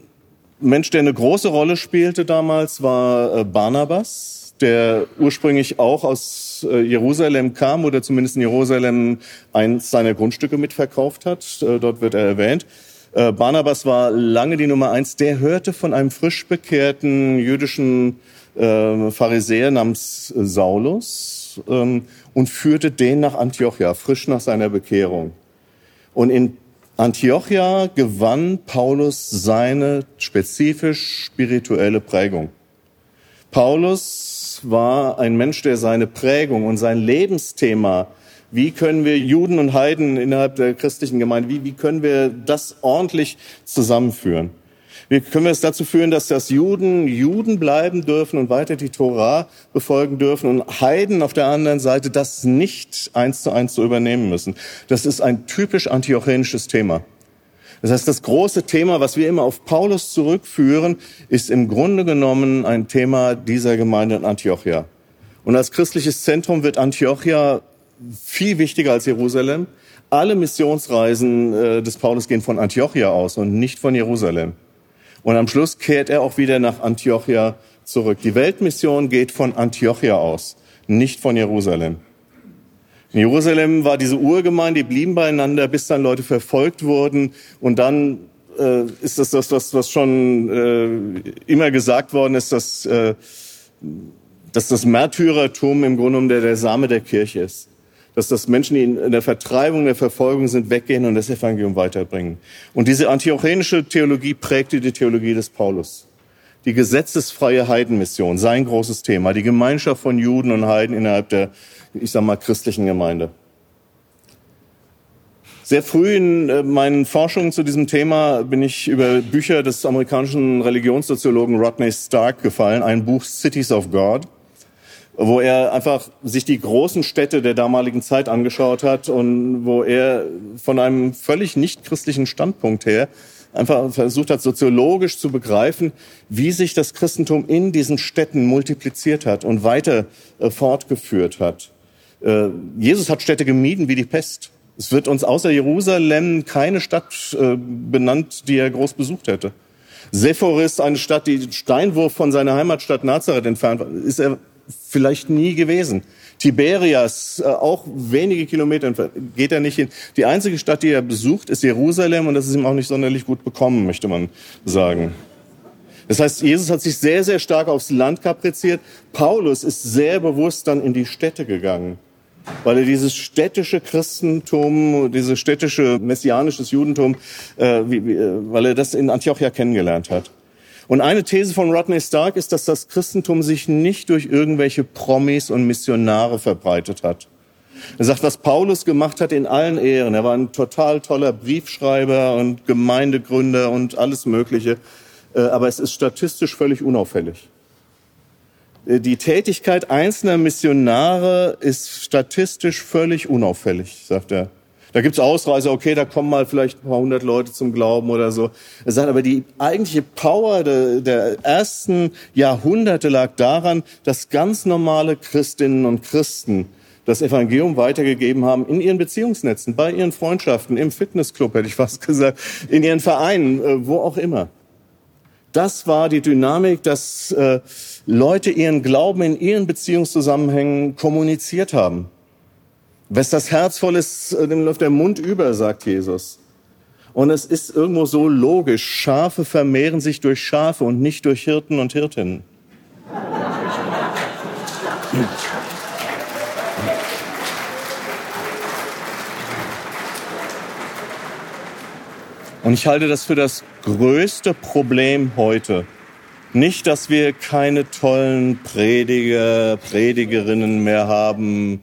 Mensch, der eine große Rolle spielte damals, war äh, Barnabas, der ursprünglich auch aus Jerusalem kam oder zumindest in Jerusalem eins seiner Grundstücke mitverkauft hat. Äh, dort wird er erwähnt. Äh, Barnabas war lange die Nummer eins. Der hörte von einem frisch bekehrten jüdischen äh, Pharisäer namens Saulus ähm, und führte den nach Antiochia, frisch nach seiner Bekehrung. Und in Antiochia gewann Paulus seine spezifisch spirituelle Prägung. Paulus war ein Mensch, der seine Prägung und sein Lebensthema wie können wir Juden und Heiden innerhalb der christlichen Gemeinde, wie, wie können wir das ordentlich zusammenführen? Wie können wir es dazu führen, dass das Juden Juden bleiben dürfen und weiter die Torah befolgen dürfen und Heiden auf der anderen Seite das nicht eins zu eins so übernehmen müssen? Das ist ein typisch antiochenisches Thema. Das heißt, das große Thema, was wir immer auf Paulus zurückführen, ist im Grunde genommen ein Thema dieser Gemeinde in Antiochia. Und als christliches Zentrum wird Antiochia viel wichtiger als Jerusalem. Alle Missionsreisen äh, des Paulus gehen von Antiochia aus und nicht von Jerusalem. Und am Schluss kehrt er auch wieder nach Antiochia zurück. Die Weltmission geht von Antiochia aus, nicht von Jerusalem. In Jerusalem war diese Urgemeinde, die blieben beieinander, bis dann Leute verfolgt wurden. Und dann äh, ist das das, was, was schon äh, immer gesagt worden ist, dass, äh, dass das Märtyrertum im Grunde genommen der, der Same der Kirche ist dass das Menschen, die in der Vertreibung, der Verfolgung sind, weggehen und das Evangelium weiterbringen. Und diese antiochenische Theologie prägte die Theologie des Paulus. Die gesetzesfreie Heidenmission, sein großes Thema, die Gemeinschaft von Juden und Heiden innerhalb der, ich sag mal, christlichen Gemeinde. Sehr früh in äh, meinen Forschungen zu diesem Thema bin ich über Bücher des amerikanischen Religionssoziologen Rodney Stark gefallen, ein Buch Cities of God wo er einfach sich die großen Städte der damaligen Zeit angeschaut hat und wo er von einem völlig nicht christlichen Standpunkt her einfach versucht hat, soziologisch zu begreifen, wie sich das Christentum in diesen Städten multipliziert hat und weiter äh, fortgeführt hat. Äh, Jesus hat Städte gemieden wie die Pest. Es wird uns außer Jerusalem keine Stadt äh, benannt, die er groß besucht hätte. Sephoris, eine Stadt, die Steinwurf von seiner Heimatstadt Nazareth entfernt war, ist er vielleicht nie gewesen. Tiberias, äh, auch wenige Kilometer geht er nicht hin. Die einzige Stadt, die er besucht, ist Jerusalem und das ist ihm auch nicht sonderlich gut bekommen, möchte man sagen. Das heißt, Jesus hat sich sehr, sehr stark aufs Land kapriziert. Paulus ist sehr bewusst dann in die Städte gegangen, weil er dieses städtische Christentum, dieses städtische messianisches Judentum, äh, wie, wie, äh, weil er das in Antiochia kennengelernt hat. Und eine These von Rodney Stark ist, dass das Christentum sich nicht durch irgendwelche Promis und Missionare verbreitet hat. Er sagt, was Paulus gemacht hat in allen Ehren. Er war ein total toller Briefschreiber und Gemeindegründer und alles Mögliche. Äh, aber es ist statistisch völlig unauffällig. Äh, die Tätigkeit einzelner Missionare ist statistisch völlig unauffällig, sagt er. Da gibt's Ausreißer, okay, da kommen mal vielleicht ein paar hundert Leute zum Glauben oder so. Er sagt aber, die eigentliche Power der, der ersten Jahrhunderte lag daran, dass ganz normale Christinnen und Christen das Evangelium weitergegeben haben in ihren Beziehungsnetzen, bei ihren Freundschaften, im Fitnessclub, hätte ich fast gesagt, in ihren Vereinen, äh, wo auch immer. Das war die Dynamik, dass äh, Leute ihren Glauben in ihren Beziehungszusammenhängen kommuniziert haben. Wes das Herz voll ist, äh, dem läuft der Mund über, sagt Jesus. Und es ist irgendwo so logisch. Schafe vermehren sich durch Schafe und nicht durch Hirten und Hirtinnen. Und ich halte das für das größte Problem heute. Nicht, dass wir keine tollen Prediger, Predigerinnen mehr haben,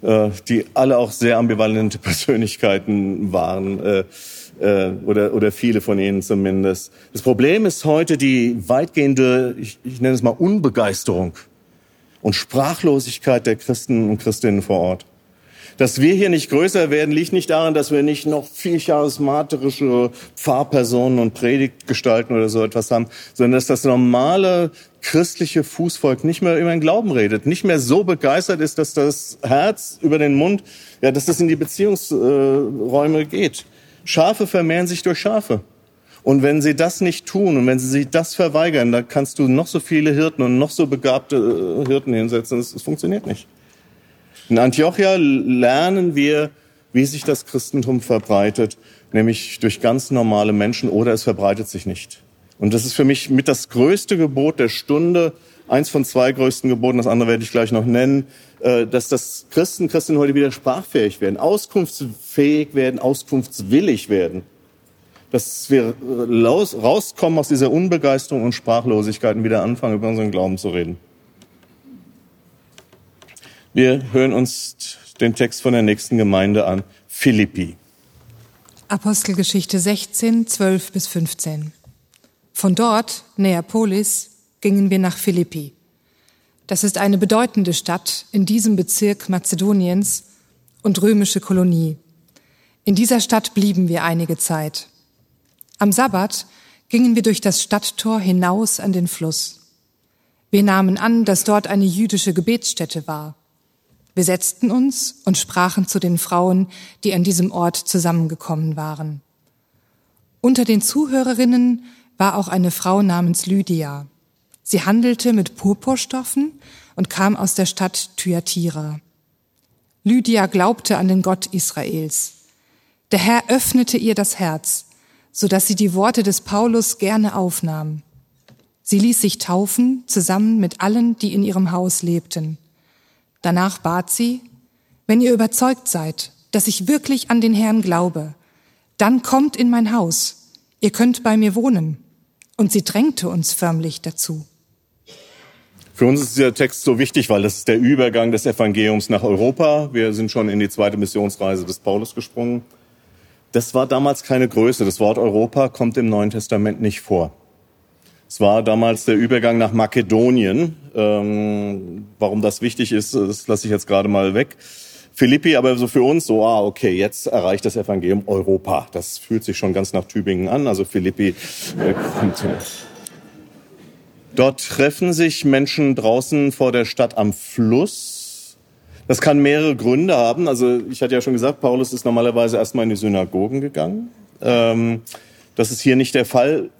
die alle auch sehr ambivalente Persönlichkeiten waren. Äh, äh, oder, oder viele von ihnen zumindest. Das Problem ist heute die weitgehende, ich, ich nenne es mal Unbegeisterung und Sprachlosigkeit der Christen und Christinnen vor Ort. Dass wir hier nicht größer werden, liegt nicht daran, dass wir nicht noch viel charismatische Pfarrpersonen und Predigtgestalten oder so etwas haben, sondern dass das normale christliche Fußvolk nicht mehr über den Glauben redet, nicht mehr so begeistert ist, dass das Herz über den Mund, ja, dass das in die Beziehungsräume geht. Schafe vermehren sich durch Schafe. Und wenn sie das nicht tun und wenn sie sich das verweigern, dann kannst du noch so viele Hirten und noch so begabte äh, Hirten hinsetzen. Es funktioniert nicht. In Antiochia lernen wir, wie sich das Christentum verbreitet, nämlich durch ganz normale Menschen oder es verbreitet sich nicht. Und das ist für mich mit das größte Gebot der Stunde, eins von zwei größten Geboten, das andere werde ich gleich noch nennen, äh, dass das Christen, Christinnen heute wieder sprachfähig werden, auskunftsfähig werden, auskunftswillig werden. Dass wir rauskommen aus dieser Unbegeisterung und Sprachlosigkeit und wieder anfangen, über unseren Glauben zu reden. Wir hören uns den Text von der nächsten Gemeinde an, Philippi. Apostelgeschichte 16, 12 bis 15. Von dort, Neapolis, gingen wir nach Philippi. Das ist eine bedeutende Stadt in diesem Bezirk Mazedoniens und römische Kolonie. In dieser Stadt blieben wir einige Zeit. Am Sabbat gingen wir durch das Stadttor hinaus an den Fluss. Wir nahmen an, dass dort eine jüdische Gebetsstätte war. Wir setzten uns und sprachen zu den Frauen, die an diesem Ort zusammengekommen waren. Unter den Zuhörerinnen war auch eine Frau namens Lydia. Sie handelte mit Purpurstoffen und kam aus der Stadt Thyatira. Lydia glaubte an den Gott Israels. Der Herr öffnete ihr das Herz, so dass sie die Worte des Paulus gerne aufnahm. Sie ließ sich taufen, zusammen mit allen, die in ihrem Haus lebten. Danach bat sie, wenn ihr überzeugt seid, dass ich wirklich an den Herrn glaube, dann kommt in mein Haus, ihr könnt bei mir wohnen. Und sie drängte uns förmlich dazu. Für uns ist dieser Text so wichtig, weil das ist der Übergang des Evangeliums nach Europa. Wir sind schon in die zweite Missionsreise des Paulus gesprungen. Das war damals keine Größe. Das Wort Europa kommt im Neuen Testament nicht vor. Es war damals der Übergang nach Makedonien. Ähm, warum das wichtig ist, das lasse ich jetzt gerade mal weg. Philippi, aber so für uns so, ah, okay, jetzt erreicht das Evangelium Europa. Das fühlt sich schon ganz nach Tübingen an. Also Philippi äh. Dort treffen sich Menschen draußen vor der Stadt am Fluss. Das kann mehrere Gründe haben. Also ich hatte ja schon gesagt, Paulus ist normalerweise erstmal in die Synagogen gegangen. Ähm, das ist hier nicht der Fall.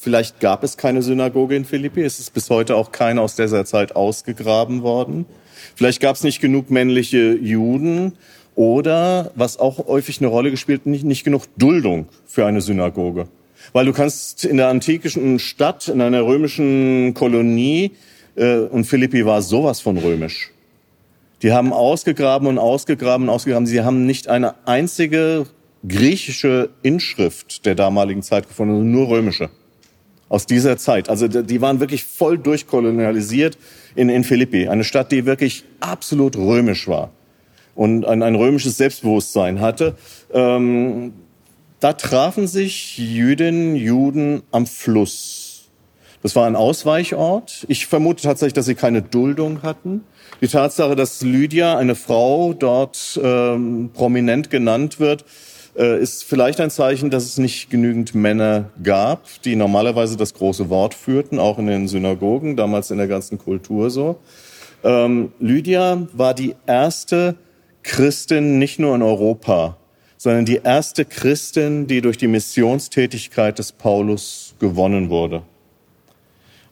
Vielleicht gab es keine Synagoge in Philippi. Es ist bis heute auch keine aus dieser Zeit ausgegraben worden. Vielleicht gab es nicht genug männliche Juden oder, was auch häufig eine Rolle gespielt, nicht, nicht genug Duldung für eine Synagoge. Weil du kannst in der antiken Stadt, in einer römischen Kolonie, äh, und Philippi war sowas von römisch. Die haben ausgegraben und ausgegraben und ausgegraben. Sie haben nicht eine einzige griechische Inschrift der damaligen Zeit gefunden, nur römische aus dieser Zeit. Also die waren wirklich voll durchkolonialisiert in, in Philippi, eine Stadt, die wirklich absolut römisch war und ein, ein römisches Selbstbewusstsein hatte. Ähm, da trafen sich Jüdinnen, Juden am Fluss. Das war ein Ausweichort. Ich vermute tatsächlich, dass sie keine Duldung hatten. Die Tatsache, dass Lydia, eine Frau, dort ähm, prominent genannt wird, ist vielleicht ein Zeichen, dass es nicht genügend Männer gab, die normalerweise das große Wort führten, auch in den Synagogen, damals in der ganzen Kultur so. Ähm, Lydia war die erste Christin nicht nur in Europa, sondern die erste Christin, die durch die Missionstätigkeit des Paulus gewonnen wurde.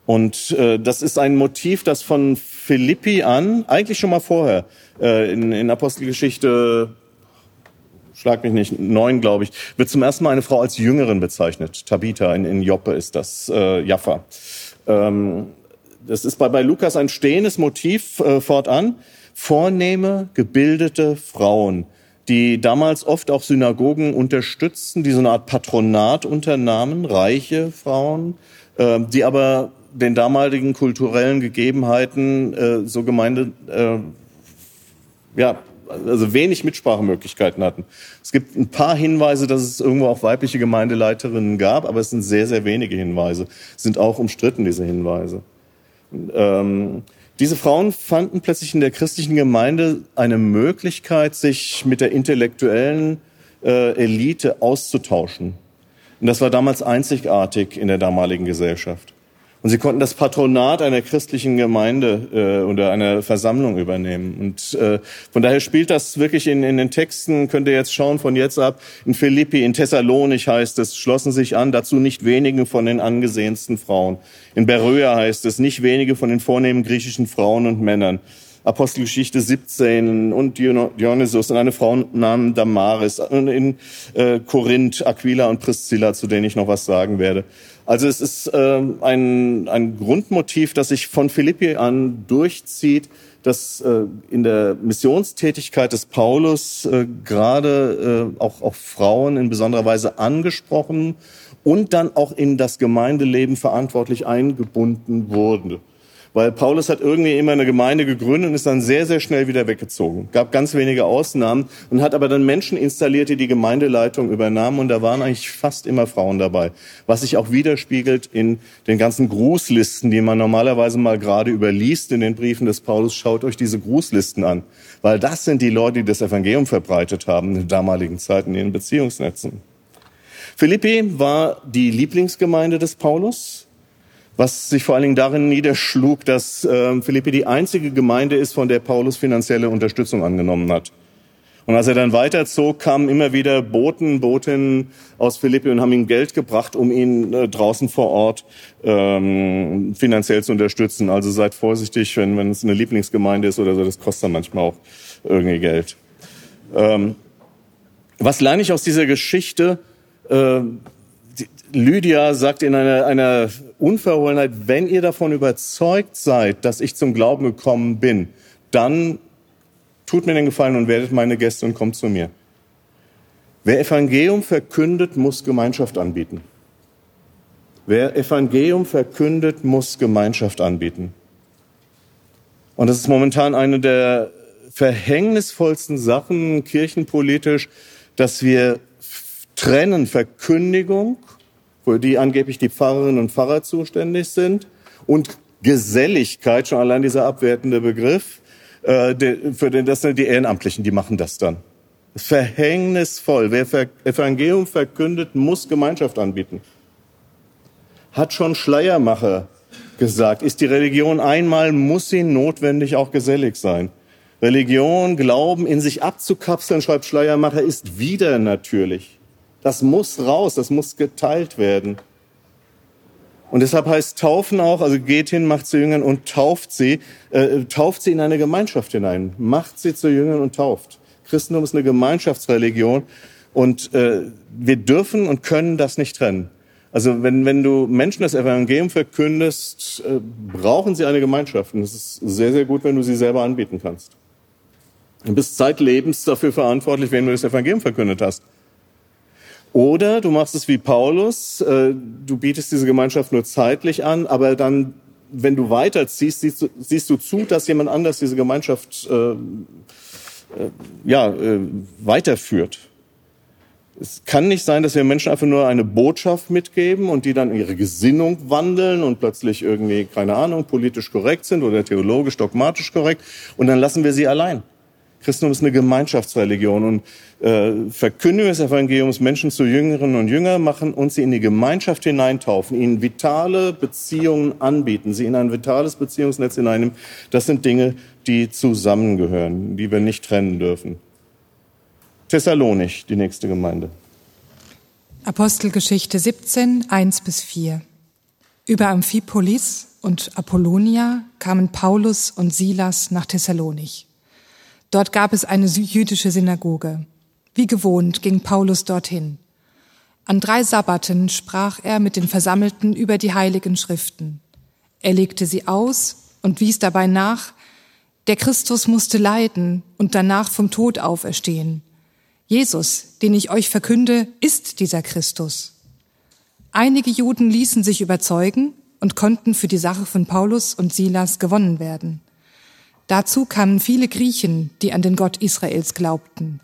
Und äh, das ist ein Motiv, das von Philippi an, eigentlich schon mal vorher, äh, in, in Apostelgeschichte schlag mich nicht, neun, glaube ich, wird zum ersten Mal eine Frau als Jüngerin bezeichnet. Tabitha, in, in Joppe ist das, äh, Jaffa. Ähm, das ist bei, bei Lukas ein stehendes Motiv äh, fortan. Vornehme, gebildete Frauen, die damals oft auch Synagogen unterstützten, die so eine Art Patronat unternahmen, reiche Frauen, äh, die aber den damaligen kulturellen Gegebenheiten äh, so Gemeinde äh, ja, also wenig Mitsprachemöglichkeiten hatten. Es gibt ein paar Hinweise, dass es irgendwo auch weibliche Gemeindeleiterinnen gab, aber es sind sehr, sehr wenige Hinweise. Es sind auch umstritten, diese Hinweise. Ähm, diese Frauen fanden plötzlich in der christlichen Gemeinde eine Möglichkeit, sich mit der intellektuellen äh, Elite auszutauschen. Und das war damals einzigartig in der damaligen Gesellschaft. Und sie konnten das Patronat einer christlichen Gemeinde äh, oder einer Versammlung übernehmen. Und äh, von daher spielt das wirklich in, in den Texten, könnt ihr jetzt schauen von jetzt ab, in Philippi, in Thessalonich heißt es, schlossen sich an, dazu nicht wenige von den angesehensten Frauen. In Beröa heißt es, nicht wenige von den vornehmen griechischen Frauen und Männern. Apostelgeschichte 17 und Dionysus und eine Frau namens Damaris und in äh, Korinth Aquila und Priscilla, zu denen ich noch was sagen werde. Also es ist äh, ein, ein Grundmotiv, das sich von Philippi an durchzieht, dass äh, in der Missionstätigkeit des Paulus äh, gerade äh, auch, auch Frauen in besonderer Weise angesprochen und dann auch in das Gemeindeleben verantwortlich eingebunden wurden. Weil Paulus hat irgendwie immer eine Gemeinde gegründet und ist dann sehr, sehr schnell wieder weggezogen. Gab ganz wenige Ausnahmen und hat aber dann Menschen installiert, die die Gemeindeleitung übernahmen und da waren eigentlich fast immer Frauen dabei. Was sich auch widerspiegelt in den ganzen Grußlisten, die man normalerweise mal gerade überliest in den Briefen des Paulus. Schaut euch diese Grußlisten an, weil das sind die Leute, die das Evangelium verbreitet haben in der damaligen Zeit in ihren Beziehungsnetzen. Philippi war die Lieblingsgemeinde des Paulus was sich vor allen Dingen darin niederschlug, dass äh, Philippi die einzige Gemeinde ist, von der Paulus finanzielle Unterstützung angenommen hat. Und als er dann weiterzog, kamen immer wieder Boten, Botinnen aus Philippi und haben ihm Geld gebracht, um ihn äh, draußen vor Ort ähm, finanziell zu unterstützen. Also seid vorsichtig, wenn, wenn es eine Lieblingsgemeinde ist oder so, das kostet dann manchmal auch irgendwie Geld. Ähm, was lerne ich aus dieser Geschichte? Äh, Lydia sagt in einer, einer Unverhohlenheit, wenn ihr davon überzeugt seid, dass ich zum Glauben gekommen bin, dann tut mir den Gefallen und werdet meine Gäste und kommt zu mir. Wer Evangelium verkündet, muss Gemeinschaft anbieten. Wer Evangelium verkündet, muss Gemeinschaft anbieten. Und das ist momentan eine der verhängnisvollsten Sachen kirchenpolitisch, dass wir trennen Verkündigung, für die angeblich die Pfarrerinnen und Pfarrer zuständig sind, und Geselligkeit, schon allein dieser abwertende Begriff, äh, für den, das sind die Ehrenamtlichen, die machen das dann. Verhängnisvoll. Wer Evangelium verkündet, muss Gemeinschaft anbieten. Hat schon Schleiermacher gesagt, ist die Religion einmal, muss sie notwendig auch gesellig sein. Religion, Glauben in sich abzukapseln, schreibt Schleiermacher, ist wieder natürlich. Das muss raus, das muss geteilt werden. Und deshalb heißt Taufen auch, also geht hin, macht zu Jüngern und tauft sie, äh, tauft sie in eine Gemeinschaft hinein, macht sie zu Jüngern und tauft. Christentum ist eine Gemeinschaftsreligion und äh, wir dürfen und können das nicht trennen. Also wenn, wenn du Menschen das Evangelium verkündest, äh, brauchen sie eine Gemeinschaft. Und es ist sehr, sehr gut, wenn du sie selber anbieten kannst. Du bist zeitlebens dafür verantwortlich, wenn du das Evangelium verkündet hast. Oder du machst es wie Paulus, äh, du bietest diese Gemeinschaft nur zeitlich an, aber dann, wenn du weiterziehst, siehst du, siehst du zu, dass jemand anders diese Gemeinschaft äh, äh, ja, äh, weiterführt. Es kann nicht sein, dass wir Menschen einfach nur eine Botschaft mitgeben und die dann ihre Gesinnung wandeln und plötzlich irgendwie, keine Ahnung, politisch korrekt sind oder theologisch, dogmatisch korrekt und dann lassen wir sie allein. Christentum ist eine Gemeinschaftsreligion und äh, Verkündigung des Evangeliums Menschen zu Jüngerinnen und Jünger machen und sie in die Gemeinschaft hineintaufen, ihnen vitale Beziehungen anbieten, sie in ein vitales Beziehungsnetz hineinnehmen. Das sind Dinge, die zusammengehören, die wir nicht trennen dürfen. Thessalonich, die nächste Gemeinde. Apostelgeschichte 17, 1 bis 4. Über Amphipolis und Apollonia kamen Paulus und Silas nach Thessalonich. Dort gab es eine jüdische Synagoge. Wie gewohnt ging Paulus dorthin. An drei Sabbaten sprach er mit den Versammelten über die heiligen Schriften. Er legte sie aus und wies dabei nach, der Christus musste leiden und danach vom Tod auferstehen. Jesus, den ich euch verkünde, ist dieser Christus. Einige Juden ließen sich überzeugen und konnten für die Sache von Paulus und Silas gewonnen werden. Dazu kamen viele Griechen, die an den Gott Israels glaubten.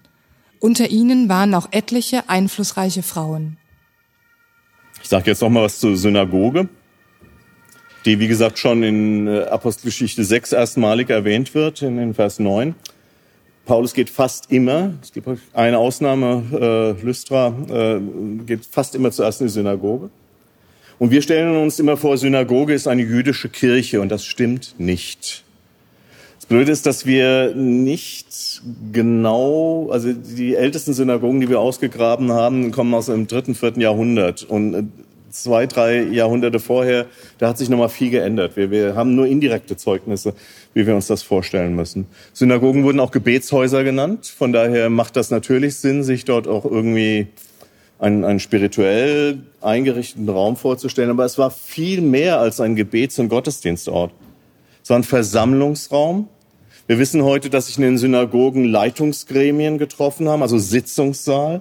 Unter ihnen waren auch etliche einflussreiche Frauen. Ich sage jetzt noch mal was zur Synagoge, die wie gesagt schon in äh, Apostelgeschichte 6 erstmalig erwähnt wird, in, in Vers 9. Paulus geht fast immer, es gibt eine Ausnahme, äh, Lystra, äh, geht fast immer zuerst in die Synagoge. Und wir stellen uns immer vor, Synagoge ist eine jüdische Kirche und das stimmt nicht. Blöde ist, dass wir nicht genau, also die ältesten Synagogen, die wir ausgegraben haben, kommen aus dem dritten, vierten Jahrhundert. Und äh, zwei, drei Jahrhunderte vorher, da hat sich nochmal viel geändert. Wir, wir haben nur indirekte Zeugnisse, wie wir uns das vorstellen müssen. Synagogen wurden auch Gebetshäuser genannt. Von daher macht das natürlich Sinn, sich dort auch irgendwie einen, einen spirituell eingerichteten Raum vorzustellen. Aber es war viel mehr als ein Gebets- und Gottesdienstort. Es war ein Versammlungsraum, wir wissen heute, dass sich in den Synagogen Leitungsgremien getroffen haben, also Sitzungssaal.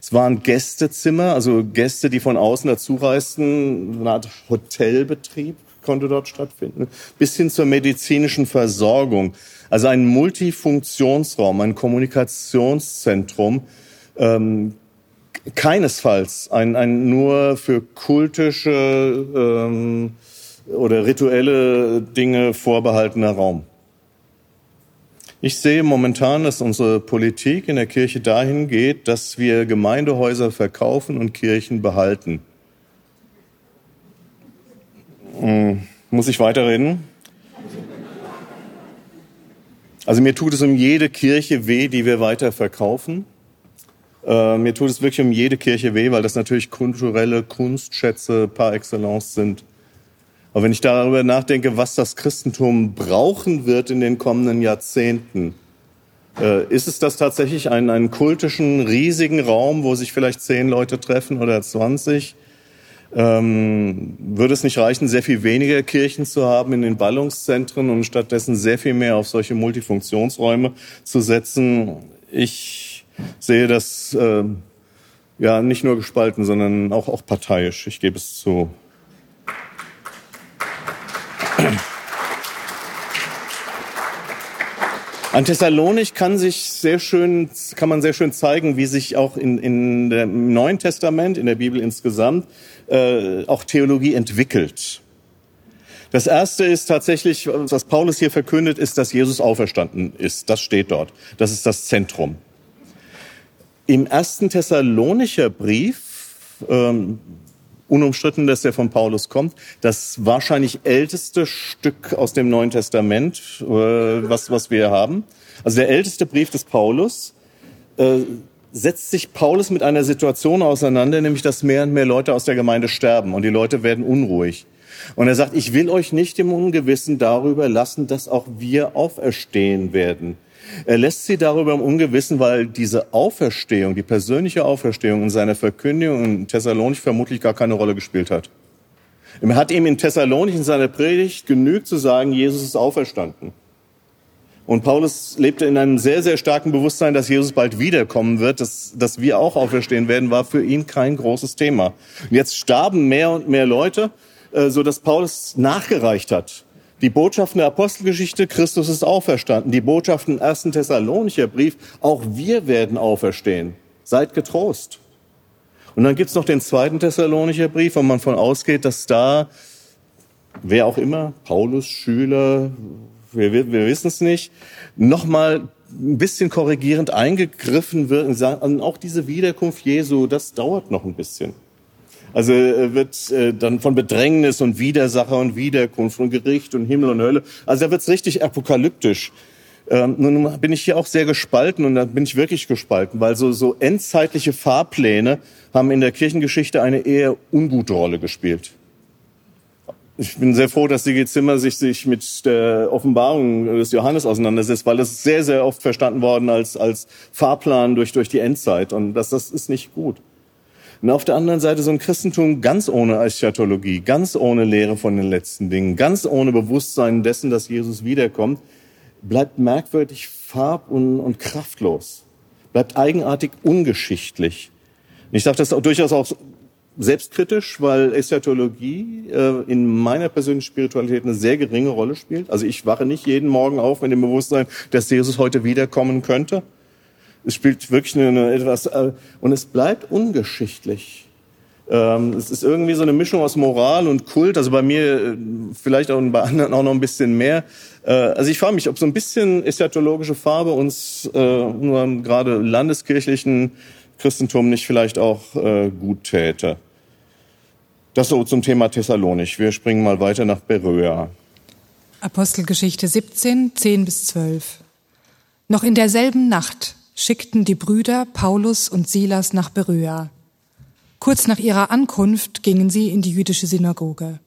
Es waren Gästezimmer, also Gäste, die von außen dazureisten, eine Art Hotelbetrieb konnte dort stattfinden, bis hin zur medizinischen Versorgung. Also ein Multifunktionsraum, ein Kommunikationszentrum, ähm, keinesfalls ein, ein nur für kultische ähm, oder rituelle Dinge vorbehaltener Raum. Ich sehe momentan, dass unsere Politik in der Kirche dahin geht, dass wir Gemeindehäuser verkaufen und Kirchen behalten. Hm, muss ich weiterreden? Also mir tut es um jede Kirche weh, die wir weiter verkaufen. Äh, mir tut es wirklich um jede Kirche weh, weil das natürlich kulturelle Kunstschätze par excellence sind. Aber wenn ich darüber nachdenke, was das Christentum brauchen wird in den kommenden Jahrzehnten, äh, ist es das tatsächlich einen, einen kultischen, riesigen Raum, wo sich vielleicht zehn Leute treffen oder zwanzig? Ähm, würde es nicht reichen, sehr viel weniger Kirchen zu haben in den Ballungszentren und stattdessen sehr viel mehr auf solche Multifunktionsräume zu setzen? Ich sehe das äh, ja nicht nur gespalten, sondern auch, auch parteiisch. Ich gebe es zu. An Thessalonich kann sich sehr schön, kann man sehr schön zeigen, wie sich auch in, in der, im Neuen Testament, in der Bibel insgesamt, äh, auch Theologie entwickelt. Das erste ist tatsächlich, was Paulus hier verkündet, ist, dass Jesus auferstanden ist. Das steht dort. Das ist das Zentrum. Im ersten Thessalonicher Brief, ähm, unumstritten, dass der von Paulus kommt. Das wahrscheinlich älteste Stück aus dem Neuen Testament, äh, was, was wir haben. Also der älteste Brief des Paulus. Äh, setzt sich Paulus mit einer Situation auseinander, nämlich dass mehr und mehr Leute aus der Gemeinde sterben und die Leute werden unruhig. Und er sagt, ich will euch nicht im Ungewissen darüber lassen, dass auch wir auferstehen werden. Er lässt sie darüber im Ungewissen, weil diese Auferstehung, die persönliche Auferstehung in seiner Verkündigung in Thessalonich vermutlich gar keine Rolle gespielt hat. Er hat ihm in Thessalonich in seiner Predigt genügt zu sagen, Jesus ist auferstanden. Und Paulus lebte in einem sehr, sehr starken Bewusstsein, dass Jesus bald wiederkommen wird, dass, dass wir auch auferstehen werden, war für ihn kein großes Thema. Und jetzt starben mehr und mehr Leute, äh, so dass Paulus nachgereicht hat. Die Botschaften der Apostelgeschichte, Christus ist auferstanden. Die Botschaften im ersten Thessalonicher Brief, auch wir werden auferstehen. Seid getrost. Und dann gibt's noch den zweiten Thessalonicher Brief, wo man von ausgeht, dass da, wer auch immer, Paulus, Schüler, wir, wir, wissen es nicht, nochmal ein bisschen korrigierend eingegriffen wird und sagen, auch diese Wiederkunft Jesu, das dauert noch ein bisschen. Also äh, wird äh, dann von Bedrängnis und Widersacher und Wiederkunft, von Gericht und Himmel und Hölle. Also da wird's richtig apokalyptisch. Ähm, nun bin ich hier auch sehr gespalten und da bin ich wirklich gespalten, weil so, so endzeitliche Fahrpläne haben in der Kirchengeschichte eine eher ungute Rolle gespielt. Ich bin sehr froh, dass Sigi Zimmer sich, sich mit der Offenbarung des Johannes auseinandersetzt, weil das ist sehr, sehr oft verstanden worden als, als Fahrplan durch, durch die Endzeit und das, das ist nicht gut. Und auf der anderen Seite so ein Christentum ganz ohne Eschatologie, ganz ohne Lehre von den letzten Dingen, ganz ohne Bewusstsein dessen, dass Jesus wiederkommt, bleibt merkwürdig farb- und, und kraftlos, bleibt eigenartig ungeschichtlich. Ich sage das auch durchaus auch selbstkritisch, weil Eschatologie äh, in meiner persönlichen Spiritualität eine sehr geringe Rolle spielt. Also ich wache nicht jeden Morgen auf mit dem Bewusstsein, dass Jesus heute wiederkommen könnte. Es spielt wirklich eine, etwas, äh, und es bleibt ungeschichtlich. Ähm, es ist irgendwie so eine Mischung aus Moral und Kult, also bei mir äh, vielleicht auch bei anderen auch noch ein bisschen mehr. Äh, also ich frage mich, ob so ein bisschen eschatologische Farbe uns äh, nur gerade landeskirchlichen Christentum nicht vielleicht auch äh, gut täte. Das so zum Thema Thessalonich. Wir springen mal weiter nach Beröa. Apostelgeschichte 17, 10 bis 12. Noch in derselben Nacht schickten die Brüder Paulus und Silas nach Beröa. Kurz nach ihrer Ankunft gingen sie in die jüdische Synagoge.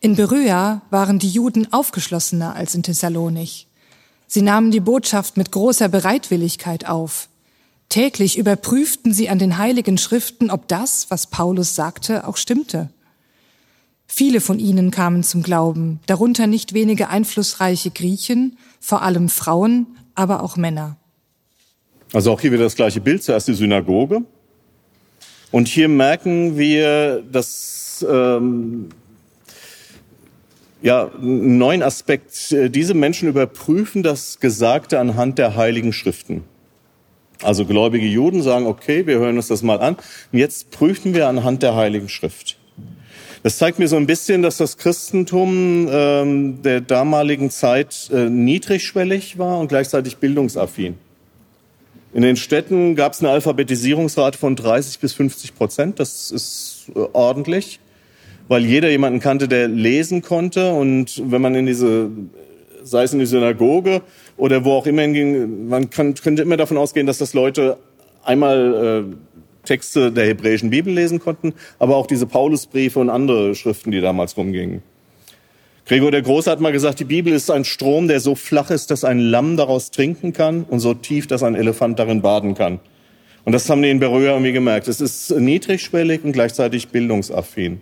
In Beröa waren die Juden aufgeschlossener als in Thessalonich. Sie nahmen die Botschaft mit großer Bereitwilligkeit auf. Täglich überprüften sie an den heiligen Schriften, ob das, was Paulus sagte, auch stimmte. Viele von ihnen kamen zum Glauben, darunter nicht wenige einflussreiche Griechen, vor allem Frauen, aber auch Männer. Also auch hier wieder das gleiche Bild, zuerst die Synagoge. Und hier merken wir, dass ähm, ja, einen neuen Aspekt. Diese Menschen überprüfen das Gesagte anhand der heiligen Schriften. Also gläubige Juden sagen, okay, wir hören uns das mal an. Und jetzt prüfen wir anhand der heiligen Schrift. Das zeigt mir so ein bisschen, dass das Christentum ähm, der damaligen Zeit äh, niedrigschwellig war und gleichzeitig bildungsaffin. In den Städten gab es eine Alphabetisierungsrate von 30 bis 50 Prozent. Das ist äh, ordentlich. weil jeder jemanden kannte, der lesen konnte. Und wenn man in diese, sei es in die Synagoge oder wo auch immer hinging, man kann, könnte immer davon ausgehen, dass das Leute einmal äh, Texte der hebräischen Bibel lesen konnten, aber auch diese Paulusbriefe und andere Schriften, die damals rumgingen. Gregor der Große hat mal gesagt, die Bibel ist ein Strom, der so flach ist, dass ein Lamm daraus trinken kann und so tief, dass ein Elefant darin baden kann. Und das haben die in Berührer irgendwie gemerkt. Es ist niedrigschwellig und gleichzeitig bildungsaffin.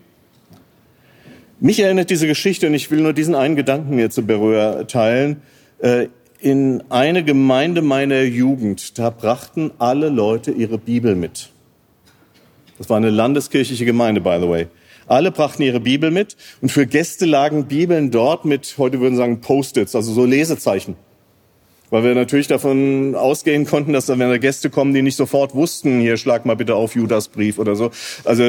Mich erinnert diese Geschichte, und ich will nur diesen einen Gedanken mir zu Berührer teilen, äh, in eine Gemeinde meiner Jugend. Da brachten alle Leute ihre Bibel mit. Das war eine landeskirchliche Gemeinde, by the way. Alle brachten ihre Bibel mit und für Gäste lagen Bibeln dort mit, heute würden sagen, Post-its, also so Lesezeichen. Weil wir natürlich davon ausgehen konnten, dass da, wenn da Gäste kommen, die nicht sofort wussten, hier schlag mal bitte auf Judasbrief oder so. Also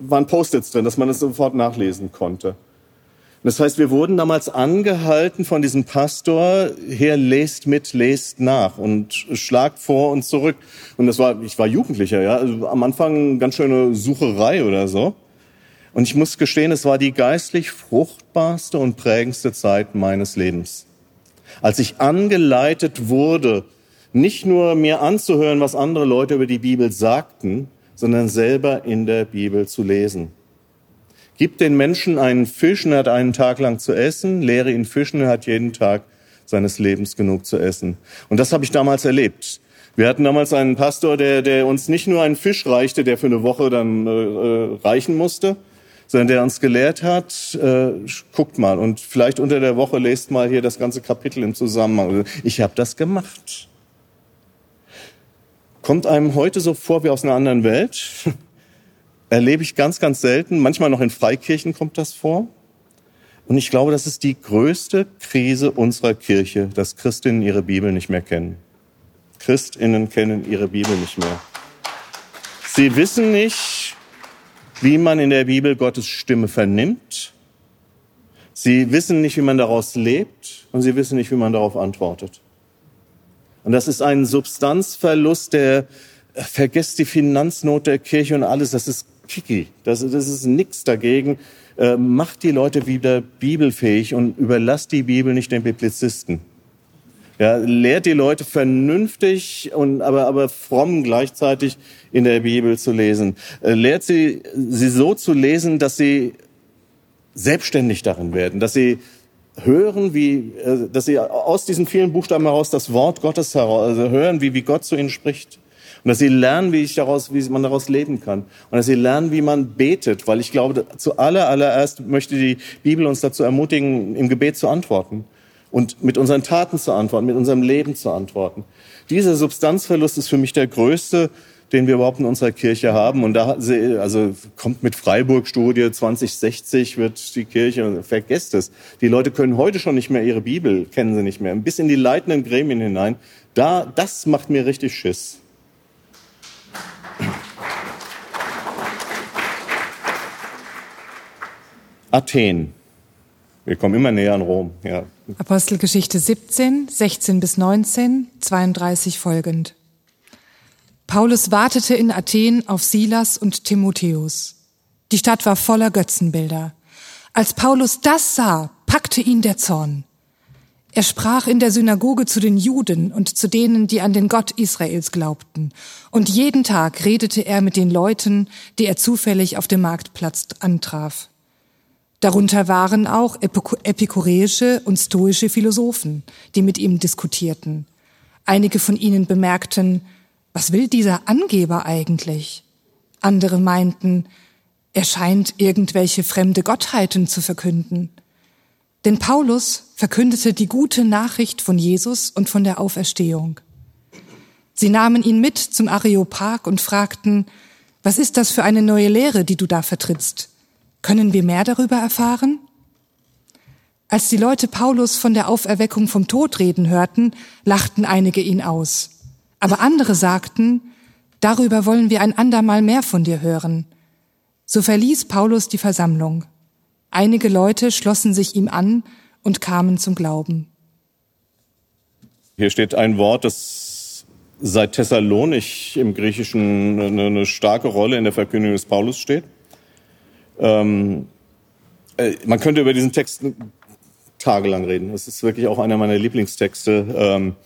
waren Post-its drin, dass man es sofort nachlesen konnte. Das heißt, wir wurden damals angehalten von diesem Pastor, her lest mit, lest nach und schlagt vor und zurück. Und das war, ich war Jugendlicher, ja, also am Anfang ganz schöne Sucherei oder so. Und ich muss gestehen, es war die geistlich fruchtbarste und prägendste Zeit meines Lebens. Als ich angeleitet wurde, nicht nur mir anzuhören, was andere Leute über die Bibel sagten, sondern selber in der Bibel zu lesen. Gib den Menschen einen Fisch und er hat einen Tag lang zu essen, lehre ihn fischen und er hat jeden Tag seines Lebens genug zu essen. Und das habe ich damals erlebt. Wir hatten damals einen Pastor, der, der uns nicht nur einen Fisch reichte, der für eine Woche dann äh, äh reichen musste, sondern der uns gelehrt hat, äh, guckt mal und vielleicht unter der Woche lest mal hier das ganze Kapitel im Zusammenhang. Ich habe das gemacht. Kommt einem heute so vor wie aus einer anderen Welt. Erlebe ich ganz, ganz selten. Manchmal noch in Freikirchen kommt das vor. Und ich glaube, das ist die größte Krise unserer Kirche, dass Christinnen ihre Bibel nicht mehr kennen. Christinnen kennen ihre Bibel nicht mehr. Sie wissen nicht, wie man in der Bibel Gottes Stimme vernimmt. Sie wissen nicht, wie man daraus lebt und sie wissen nicht, wie man darauf antwortet. Und das ist ein Substanzverlust, der äh, vergesst die Finanznot der Kirche und alles. Das ist Kiki. Das, das ist nichts dagegen. Äh, macht die Leute wieder bibelfähig und überlasst die Bibel nicht den Biblizisten. Ja, lehrt die Leute vernünftig und aber aber fromm gleichzeitig in der Bibel zu lesen. Äh, lehrt sie sie so zu lesen, dass sie selbstständig darin werden, dass sie hören, wie äh, dass sie aus diesen vielen Buchstaben heraus das Wort Gottes heraus also hören, wie wie Gott zu ihnen spricht. Und dass sie lernen, wie ich daraus, wie man daraus leben kann. Und dass sie lernen, wie man betet, weil ich glaube, zu aller, allererst möchte die Bibel uns dazu ermutigen, im Gebet zu antworten und mit unseren Taten zu antworten, mit unserem Leben zu antworten. Dieser Substanzverlust ist für mich der größte, den wir überhaupt in unserer Kirche haben. Und da also kommt mit Freiburg-Studie 2060 wird die Kirche, vergesst es. Die Leute können heute schon nicht mehr ihre Bibel, kennen sie nicht mehr. Bis in die leitenden Gremien hinein. Da, das macht mir richtig Schiss. Athen. Wir kommen immer näher an Rom. Ja. Apostelgeschichte 17, 16 bis 19, 32 folgend. Paulus wartete in Athen auf Silas und Timotheus. Die Stadt war voller Götzenbilder. Als Paulus das sah, packte ihn der Zorn. Er sprach in der Synagoge zu den Juden und zu denen, die an den Gott Israels glaubten. Und jeden Tag redete er mit den Leuten, die er zufällig auf dem Marktplatz antraf. Darunter waren auch epikureische und stoische Philosophen, die mit ihm diskutierten. Einige von ihnen bemerkten, was will dieser Angeber eigentlich? Andere meinten, er scheint irgendwelche fremde Gottheiten zu verkünden. Denn Paulus verkündete die gute Nachricht von Jesus und von der Auferstehung. Sie nahmen ihn mit zum Areopag und fragten, was ist das für eine neue Lehre, die du da vertrittst? Können wir mehr darüber erfahren? Als die Leute Paulus von der Auferweckung vom Tod reden hörten, lachten einige ihn aus. Aber andere sagten, darüber wollen wir ein andermal mehr von dir hören. So verließ Paulus die Versammlung. Einige Leute schlossen sich ihm an und kamen zum Glauben. Hier steht ein Wort, das seit Thessalonich im Griechischen eine, starke Rolle in der Verkündigung des Paulus steht. Ähm, äh, man könnte über diesen Text tagelang reden. Das ist wirklich auch einer meiner Lieblingstexte, ähm,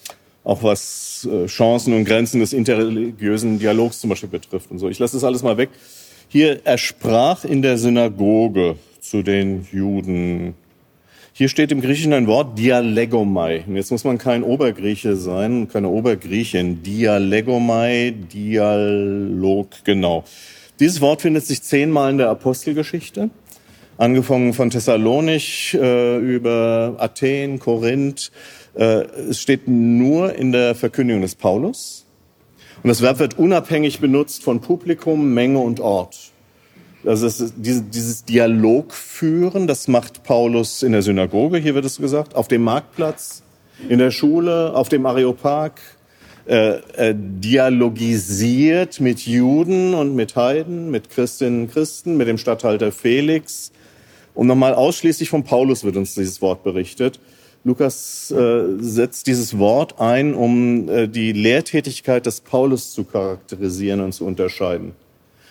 auch was äh, Chancen und Grenzen des interreligiösen Dialogs zum Beispiel betrifft und so. Ich lasse das alles mal weg. Hier, er sprach in der Synagoge zu den Juden. Hier steht im Griechischen ein Wort Dialegomai. Und jetzt muss man kein Obergrieche sein, keine Obergriechin. Dialegomai, Dialog, genau. Dieses Wort findet sich zehnmal in der Apostelgeschichte angefangen von Thessalonich äh, über Athen, Korinth. Äh, es steht nur in der Verkündigung des Paulus. Und das Verb wird unabhängig benutzt von Publikum, Menge und Ort. Also ist diese, dieses Dialog führen, das macht Paulus in der Synagoge, hier wird es gesagt, auf dem Marktplatz, in der Schule, auf dem Areopag, äh, äh, dialogisiert mit Juden und mit Heiden, mit Christinnen und Christen, mit dem Statthalter Felix, und nochmal ausschließlich von Paulus wird uns dieses Wort berichtet. Lukas äh, setzt dieses Wort ein, um äh, die Lehrtätigkeit des Paulus zu charakterisieren und zu unterscheiden.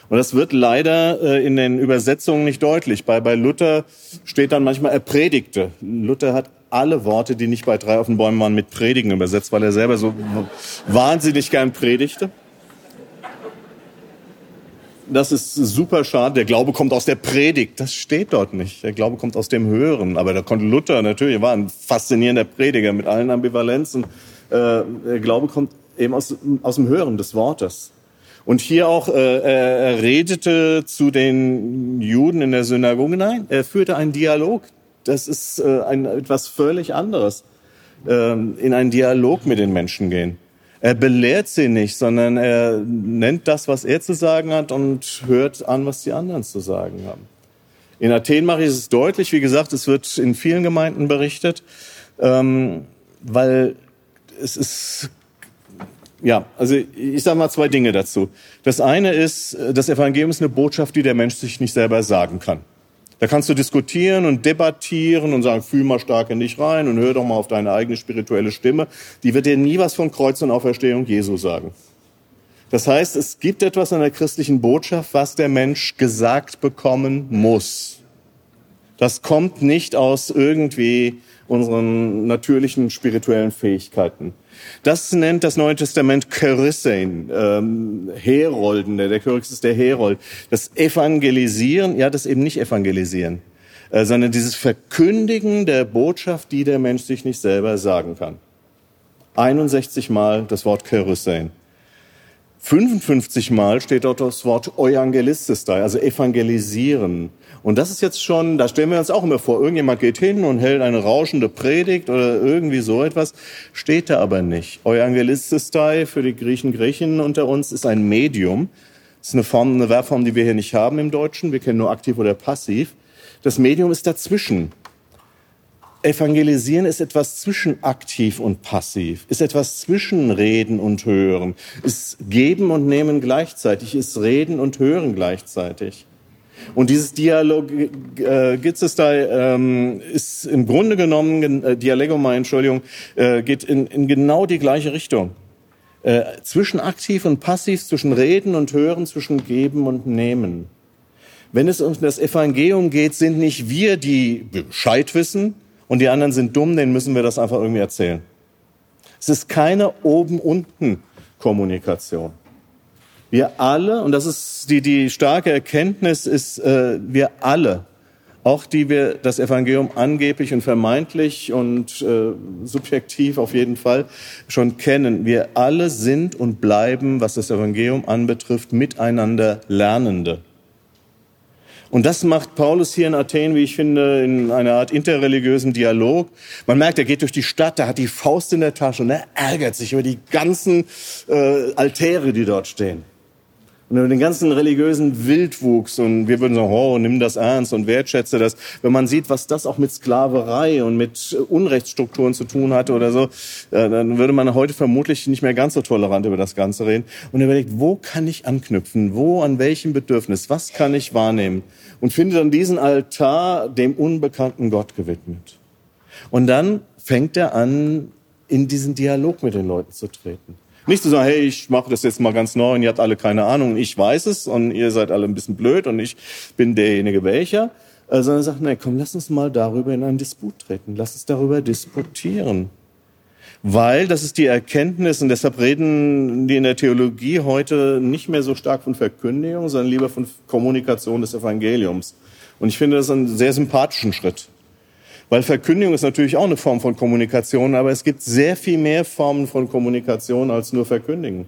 Und das wird leider äh, in den Übersetzungen nicht deutlich. Bei, bei Luther steht dann manchmal er predigte. Luther hat alle Worte, die nicht bei drei auf den Bäumen waren, mit predigen übersetzt, weil er selber so wahnsinnig gern predigte das ist super schade. Der Glaube kommt aus der Predigt. Das steht dort nicht. Der Glaube kommt aus dem Hören. Aber da konnte Luther natürlich, er war ein faszinierender Prediger mit allen Ambivalenzen. Äh, der Glaube kommt eben aus, aus dem Hören des Wortes. Und hier auch, äh, er redete zu den Juden in der Synagoge. Nein, er führte einen Dialog. Das ist äh, ein, etwas völlig anderes. Äh, in einen Dialog mit den Menschen gehen. Er belehrt sie nicht, sondern er nennt das, was er zu sagen hat und hört an, was die anderen zu sagen haben. In Athen mache ich es deutlich, wie gesagt, es wird in vielen Gemeinden berichtet, ähm, weil es ist, ja, also ich sage mal zwei Dinge dazu. Das eine ist, das Evangelium ist eine Botschaft, die der Mensch sich nicht selber sagen kann. Da kannst du diskutieren und debattieren und sagen, fühl mal stark in dich rein und hör doch mal auf deine eigene spirituelle Stimme. Die wird dir nie was von Kreuz und Auferstehung Jesu sagen. Das heißt, es gibt etwas an der christlichen Botschaft, was der Mensch gesagt bekommen muss. Das kommt nicht aus irgendwie unseren natürlichen spirituellen Fähigkeiten. Das nennt das Neue Testament Charissein, ähm, Herolden. Der Kyrios ist der Herold. Das Evangelisieren, ja, das eben nicht Evangelisieren, äh, sondern dieses Verkündigen der Botschaft, die der Mensch sich nicht selber sagen kann. 61 Mal das Wort Charissein. 55 Mal steht dort das Wort Euangelistis da, also evangelisieren. Und das ist jetzt schon, da stellen wir uns auch immer vor, irgendjemand geht hin und hält eine rauschende Predigt oder irgendwie so etwas, steht da aber nicht. Euangelististei für die Griechen, Griechinnen unter uns ist ein Medium. Das ist eine Form, eine Verbform, die wir hier nicht haben im Deutschen. Wir kennen nur aktiv oder passiv. Das Medium ist dazwischen. Evangelisieren ist etwas zwischen aktiv und passiv, ist etwas zwischen Reden und Hören, ist Geben und Nehmen gleichzeitig, ist Reden und Hören gleichzeitig. Und dieses Dialog äh, Gitzestei ähm, ist im Grunde genommen, äh, Dialegomai, Entschuldigung, äh, geht in, in genau die gleiche Richtung. Äh, zwischen aktiv und passiv, zwischen Reden und Hören, zwischen Geben und Nehmen. Wenn es um das Evangelium geht, sind nicht wir, die Bescheid wissen und die anderen sind dumm, denen müssen wir das einfach irgendwie erzählen. Es ist keine Oben-Unten-Kommunikation. Wir alle, und das ist die, die starke Erkenntnis, ist, äh, wir alle, auch die wir das Evangelium angeblich und vermeintlich und äh, subjektiv auf jeden Fall schon kennen, wir alle sind und bleiben, was das Evangelium anbetrifft, miteinander Lernende. Und das macht Paulus hier in Athen, wie ich finde, in einer Art interreligiösen Dialog. Man merkt, er geht durch die Stadt, er hat die Faust in der Tasche und er ärgert sich über die ganzen äh, Altäre, die dort stehen und über den ganzen religiösen Wildwuchs und wir würden sagen, oh, nimm das ernst und wertschätze das. Wenn man sieht, was das auch mit Sklaverei und mit Unrechtsstrukturen zu tun hatte oder so, äh, dann würde man heute vermutlich nicht mehr ganz so tolerant über das Ganze reden und überlegt, wo kann ich anknüpfen? Wo, an welchem Bedürfnis? Was kann ich wahrnehmen? Und finde dann diesen Altar dem unbekannten Gott gewidmet. Und dann fängt er an, in diesen Dialog mit den Leuten zu treten. Nicht zu sagen, hey, ich mache das jetzt mal ganz neu und ihr habt alle keine Ahnung, ich weiß es und ihr seid alle ein bisschen blöd und ich bin derjenige welcher, sondern sagt, nee, komm, lass uns mal darüber in einen Disput treten, lass uns darüber disputieren. Weil das ist die Erkenntnis und deshalb reden die in der Theologie heute nicht mehr so stark von Verkündigung, sondern lieber von Kommunikation des Evangeliums. Und ich finde das einen sehr sympathischen Schritt. Weil Verkündigung ist natürlich auch eine Form von Kommunikation, aber es gibt sehr viel mehr Formen von Kommunikation als nur Verkündigen.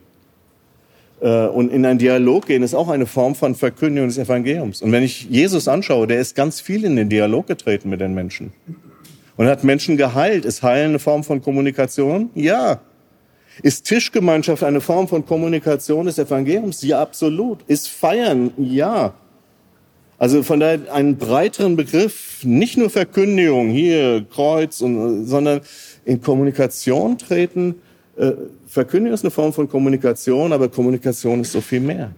Äh, und in einen Dialog gehen ist auch eine Form von Verkündigung des Evangeliums. Und wenn ich Jesus anschaue, der ist ganz viel in den Dialog getreten mit den Menschen. Und hat Menschen geheilt. Ist Heilen eine Form von Kommunikation? Ja. Ist Tischgemeinschaft eine Form von Kommunikation des Evangeliums? Ja, absolut. Ist Feiern? Ja. Also von daher einen breiteren Begriff, nicht nur Verkündigung, hier Kreuz, und, sondern in Kommunikation treten. Äh, Verkündigung ist eine Form von Kommunikation, aber Kommunikation ist so viel mehr.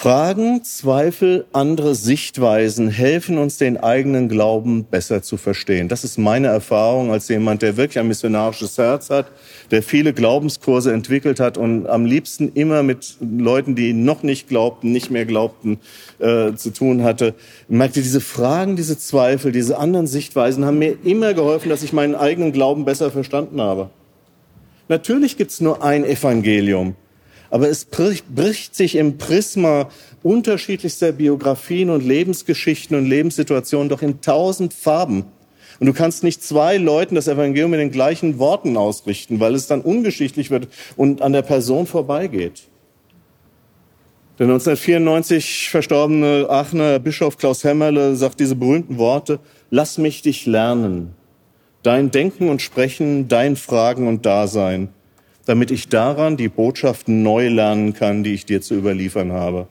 Fragen, Zweifel, andere Sichtweisen helfen uns, den eigenen Glauben besser zu verstehen. Das ist meine Erfahrung als jemand, der wirklich ein missionarisches Herz hat, der viele Glaubenskurse entwickelt hat und am liebsten immer mit Leuten, die noch nicht glaubten, nicht mehr glaubten, äh, zu tun hatte. Ich merkte, diese Fragen, diese Zweifel, diese anderen Sichtweisen haben mir immer geholfen, dass ich meinen eigenen Glauben besser verstanden habe. Natürlich gibt's nur ein Evangelium. Aber es bricht sich im Prisma unterschiedlichster Biografien und Lebensgeschichten und Lebenssituationen doch in tausend Farben. Und du kannst nicht zwei Leuten das Evangelium mit den gleichen Worten ausrichten, weil es dann ungeschichtlich wird und an der Person vorbeigeht. Der 1994 verstorbene Aachener Bischof Klaus Hämmerle sagt diese berühmten Worte, lass mich dich lernen. Dein Denken und Sprechen, dein Fragen und Dasein damit ich daran die Botschaften neu lernen kann, die ich dir zu überliefern habe.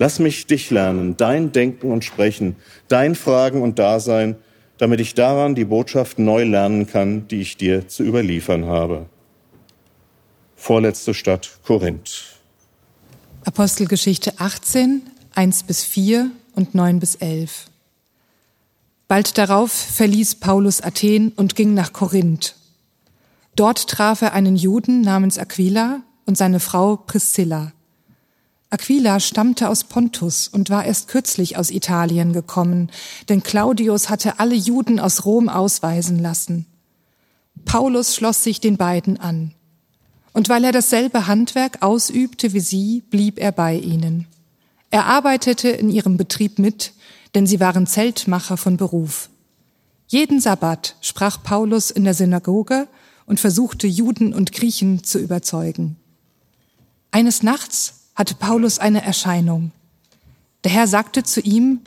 Lass mich dich lernen, dein Denken und Sprechen, dein Fragen und Dasein, damit ich daran die Botschaften neu lernen kann, die ich dir zu überliefern habe. Vorletzte Stadt Korinth. Apostelgeschichte 18, 1 bis 4 und 9 bis 11. Bald darauf verließ Paulus Athen und ging nach Korinth. Dort traf er einen Juden namens Aquila und seine Frau Priscilla. Aquila stammte aus Pontus und war erst kürzlich aus Italien gekommen, denn Claudius hatte alle Juden aus Rom ausweisen lassen. Paulus schloss sich den beiden an. Und weil er dasselbe Handwerk ausübte wie sie, blieb er bei ihnen. Er arbeitete in ihrem Betrieb mit, denn sie waren Zeltmacher von Beruf. Jeden Sabbat sprach Paulus in der Synagoge und versuchte Juden und Griechen zu überzeugen. Eines Nachts hatte Paulus eine Erscheinung. Der Herr sagte zu ihm,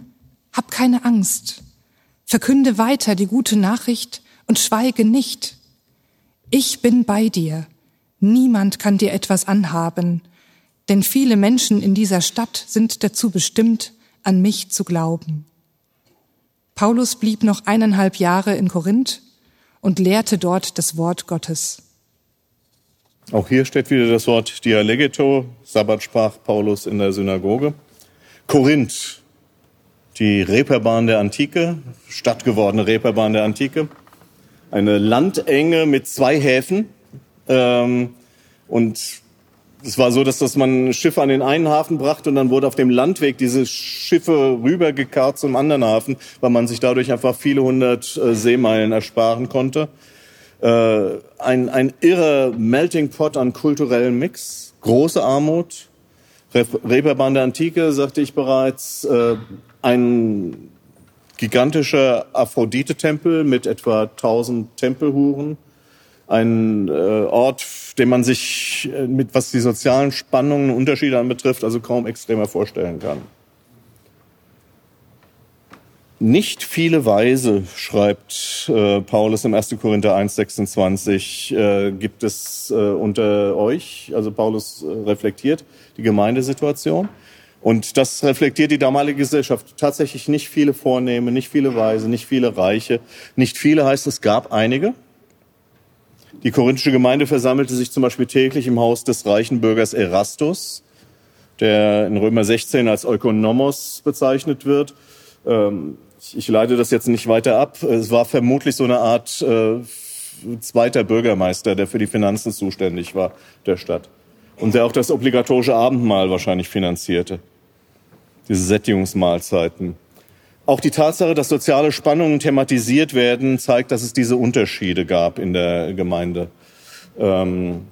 Hab keine Angst, verkünde weiter die gute Nachricht und schweige nicht. Ich bin bei dir, niemand kann dir etwas anhaben, denn viele Menschen in dieser Stadt sind dazu bestimmt, an mich zu glauben. Paulus blieb noch eineinhalb Jahre in Korinth und lehrte dort das Wort Gottes. Auch hier steht wieder das Wort Dialegeto, Sabbat sprach Paulus in der Synagoge. Korinth, die Reeperbahn der Antike, stattgewordene Reeperbahn der Antike. Eine Landenge mit zwei Häfen. Ähm, und es war so, dass, dass man Schiffe an den einen Hafen brachte und dann wurde auf dem Landweg diese Schiffe rübergekarrt zum anderen Hafen, weil man sich dadurch einfach viele hundert äh, Seemeilen ersparen konnte. Äh, ein, ein irrer Melting Pot an kulturellem Mix, große Armut. Reeperbahn der Antike, sagte ich bereits, äh, ein gigantischer Aphrodite-Tempel mit etwa 1000 Tempelhuren ein äh, Ort, den man sich äh, mit was die sozialen Spannungen und Unterschiede anbetrifft, also kaum extremer vorstellen kann. Nicht viele Weise, schreibt äh, Paulus im 1. Korinther 1, 26, äh, gibt es äh, unter euch. Also Paulus äh, reflektiert die Gemeindesituation. Und das reflektiert die damalige Gesellschaft. Tatsächlich nicht viele Vornehme, nicht viele Weise, nicht viele Reiche. Nicht viele heißt, es gab einige. Die korinthische Gemeinde versammelte sich zum Beispiel täglich im Haus des reichen Bürgers Erastus, der in Römer 16 als Ökonomos bezeichnet wird. Ähm, ich leite das jetzt nicht weiter ab. Es war vermutlich so eine Art äh, zweiter Bürgermeister, der für die Finanzen zuständig war der Stadt und der auch das obligatorische Abendmahl wahrscheinlich finanzierte. Diese Sättigungsmahlzeiten. Auch die Tatsache, dass soziale Spannungen thematisiert werden, zeigt, dass es diese Unterschiede gab in der Gemeinde. Ähm,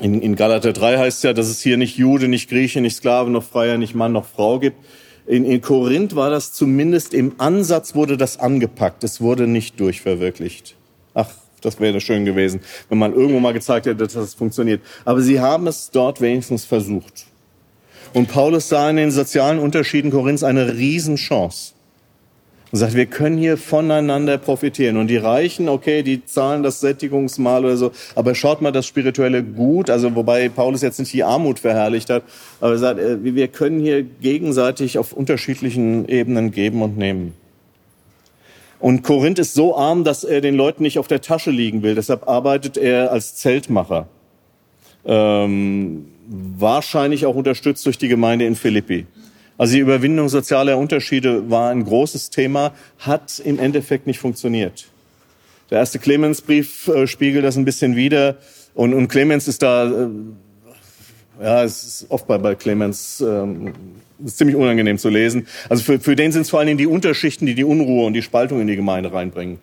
in, in Galater 3 heißt es ja, dass es hier nicht Jude, nicht Grieche, nicht Sklave, noch Freier, nicht Mann, noch Frau gibt. In, in Korinth war das zumindest im Ansatz wurde das angepackt. Es wurde nicht durchverwirklicht. Ach, das wäre schön gewesen, wenn man irgendwo mal gezeigt hätte, dass das funktioniert. Aber sie haben es dort wenigstens versucht. Und Paulus sah in den sozialen Unterschieden Korinths eine Riesenchance und sagt, wir können hier voneinander profitieren. Und die Reichen, okay, die zahlen das Sättigungsmahl oder so, aber schaut mal das spirituelle Gut, also wobei Paulus jetzt nicht die Armut verherrlicht hat, aber er sagt, äh, wir können hier gegenseitig auf unterschiedlichen Ebenen geben und nehmen. Und Korinth ist so arm, dass er den Leuten nicht auf der Tasche liegen will. Deshalb arbeitet er als Zeltmacher. Ähm, wahrscheinlich auch unterstützt durch die Gemeinde in Philippi. Also die Überwindung sozialer Unterschiede war ein großes Thema, hat im Endeffekt nicht funktioniert. Der erste Clemensbrief äh, spiegelt das ein bisschen wider. Und, und Clemens ist da, äh, ja, es ist oft bei, bei Clemens ähm, ist ziemlich unangenehm zu lesen. Also für, für den sind es vor allen Dingen die Unterschichten, die die Unruhe und die Spaltung in die Gemeinde reinbringen.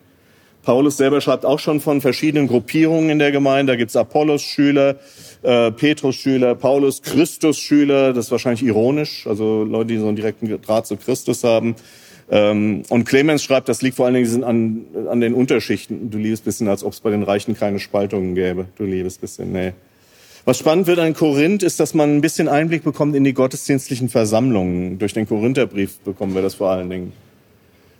Paulus selber schreibt auch schon von verschiedenen Gruppierungen in der Gemeinde. Da gibt's Apollos-Schüler, äh, Petrus-Schüler, Paulus, Christus-Schüler. Das ist wahrscheinlich ironisch, also Leute, die so einen direkten Draht zu Christus haben. Ähm, und Clemens schreibt, das liegt vor allen Dingen an, an den Unterschichten. Du liebst bisschen, als ob es bei den Reichen keine Spaltungen gäbe. Du liebst bisschen, nee. Was spannend wird an Korinth ist, dass man ein bisschen Einblick bekommt in die gottesdienstlichen Versammlungen. Durch den Korintherbrief bekommen wir das vor allen Dingen.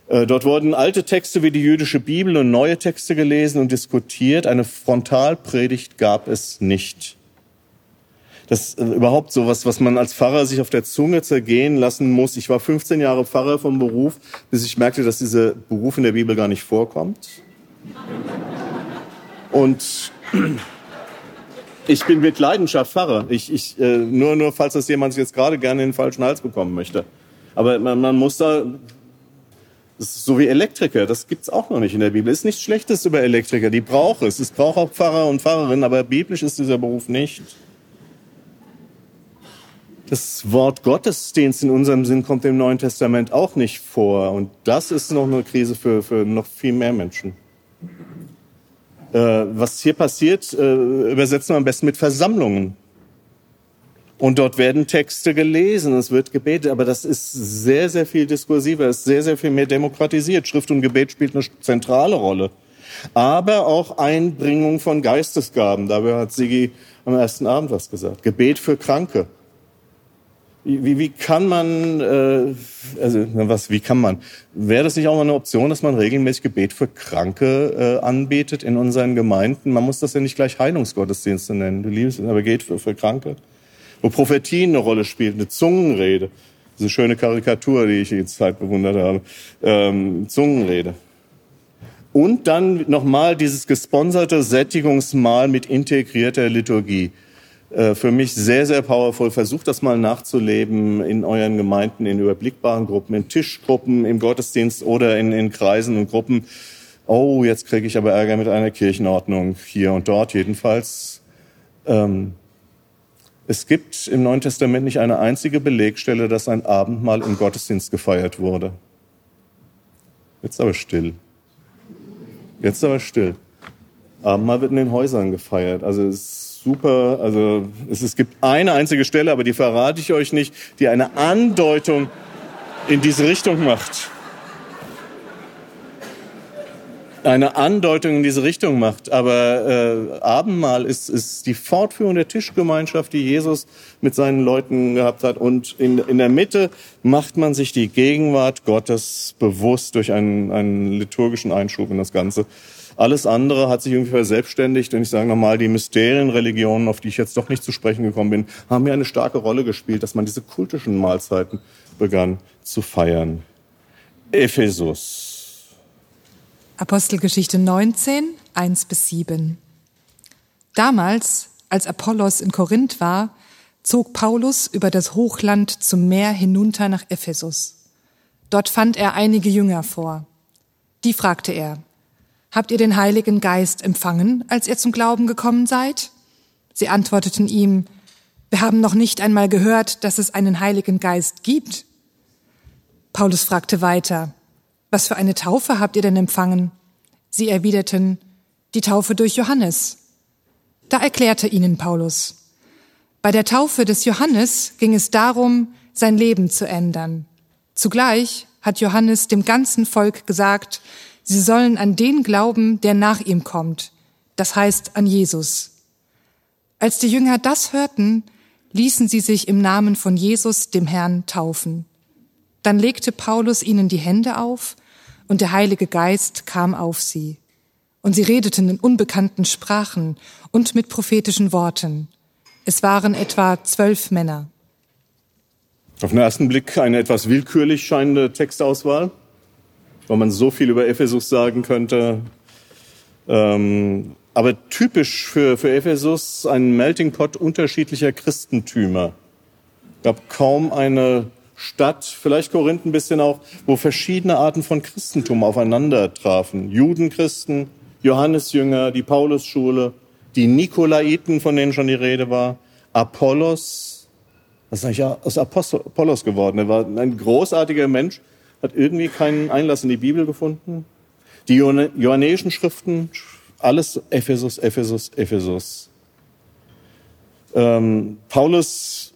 Äh, dort wurden alte Texte wie die jüdische Bibel und neue Texte gelesen und diskutiert. Eine Frontalpredigt gab es nicht. Das ist äh, überhaupt sowas, was man als Pfarrer sich auf der Zunge zergehen lassen muss. Ich war 15 Jahre Pfarrer vom Beruf, bis ich merkte, dass dieser Beruf in der Bibel gar nicht vorkommt. Und ich bin mit Leidenschaft Pfarrer. Ich, ich, äh, nur, nur falls das jemand jetzt gerade gerne in den falschen Hals bekommen möchte. Aber man, man muss da so wie Elektriker, das gibt's auch noch nicht in der Bibel. Ist nichts Schlechtes über Elektriker, die braucht es. Es braucht auch Pfarrer und Pfarrerinnen, aber biblisch ist dieser Beruf nicht. Das Wort Gottesdienst in unserem Sinn kommt im Neuen Testament auch nicht vor. Und das ist noch eine Krise für, für noch viel mehr Menschen. Äh, was hier passiert, äh, übersetzen wir am besten mit Versammlungen. Und dort werden Texte gelesen, es wird gebetet, aber das ist sehr, sehr viel diskursiver, es ist sehr, sehr viel mehr demokratisiert. Schrift und Gebet spielt eine zentrale Rolle. Aber auch Einbringung von Geistesgaben. Dabei hat Sigi am ersten Abend was gesagt. Gebet für Kranke. Wie, wie kann man, äh, also was, wie kann man? Wäre das nicht auch mal eine Option, dass man regelmäßig Gebet für Kranke äh, anbetet in unseren Gemeinden? Man muss das ja nicht gleich Heilungsgottesdienste nennen. Du liebst, aber geht für, für Kranke wo Prophetie eine Rolle spielt, eine Zungenrede. Diese schöne Karikatur, die ich jetzt Zeit bewundert habe. Ähm, Zungenrede. Und dann nochmal dieses gesponserte Sättigungsmahl mit integrierter Liturgie. Äh, für mich sehr, sehr powerful. Versucht das mal nachzuleben in euren Gemeinden, in überblickbaren Gruppen, in Tischgruppen, im Gottesdienst oder in, in Kreisen und Gruppen. Oh, jetzt kriege ich aber Ärger mit einer Kirchenordnung, hier und dort jedenfalls. Ähm, es gibt im Neuen Testament nicht eine einzige Belegstelle, dass ein Abendmahl im Gottesdienst gefeiert wurde. Jetzt aber still. Jetzt aber still. Abendmahl wird in den Häusern gefeiert. Also es ist super. Also es, es gibt eine einzige Stelle, aber die verrate ich euch nicht, die eine Andeutung in diese Richtung macht. Eine Andeutung in diese Richtung macht. Aber äh, Abendmahl ist, ist die Fortführung der Tischgemeinschaft, die Jesus mit seinen Leuten gehabt hat. Und in, in der Mitte macht man sich die Gegenwart Gottes bewusst durch einen, einen liturgischen Einschub in das Ganze. Alles andere hat sich irgendwie verselbstständigt. Und ich sage nochmal, die Mysterienreligionen, auf die ich jetzt doch nicht zu sprechen gekommen bin, haben mir eine starke Rolle gespielt, dass man diese kultischen Mahlzeiten begann zu feiern. Ephesus. Apostelgeschichte 19, 1 bis 7. Damals, als Apollos in Korinth war, zog Paulus über das Hochland zum Meer hinunter nach Ephesus. Dort fand er einige Jünger vor. Die fragte er, Habt ihr den Heiligen Geist empfangen, als ihr zum Glauben gekommen seid? Sie antworteten ihm, wir haben noch nicht einmal gehört, dass es einen Heiligen Geist gibt. Paulus fragte weiter, was für eine Taufe habt ihr denn empfangen? Sie erwiderten, die Taufe durch Johannes. Da erklärte ihnen Paulus, bei der Taufe des Johannes ging es darum, sein Leben zu ändern. Zugleich hat Johannes dem ganzen Volk gesagt, sie sollen an den glauben, der nach ihm kommt, das heißt an Jesus. Als die Jünger das hörten, ließen sie sich im Namen von Jesus, dem Herrn, taufen. Dann legte Paulus ihnen die Hände auf, und der Heilige Geist kam auf sie. Und sie redeten in unbekannten Sprachen und mit prophetischen Worten. Es waren etwa zwölf Männer. Auf den ersten Blick eine etwas willkürlich scheinende Textauswahl, weil man so viel über Ephesus sagen könnte. Ähm, aber typisch für, für Ephesus ein Melting Pot unterschiedlicher Christentümer. Es gab kaum eine Stadt, vielleicht Korinth ein bisschen auch, wo verschiedene Arten von Christentum aufeinander trafen. Judenchristen, Johannesjünger, die Paulusschule, die Nikolaiten, von denen schon die Rede war, Apollos. Was ist eigentlich aus Apollos geworden? Er war ein großartiger Mensch, hat irgendwie keinen Einlass in die Bibel gefunden. Die johannäischen Schriften, alles Ephesus, Ephesus, Ephesus. Ähm, Paulus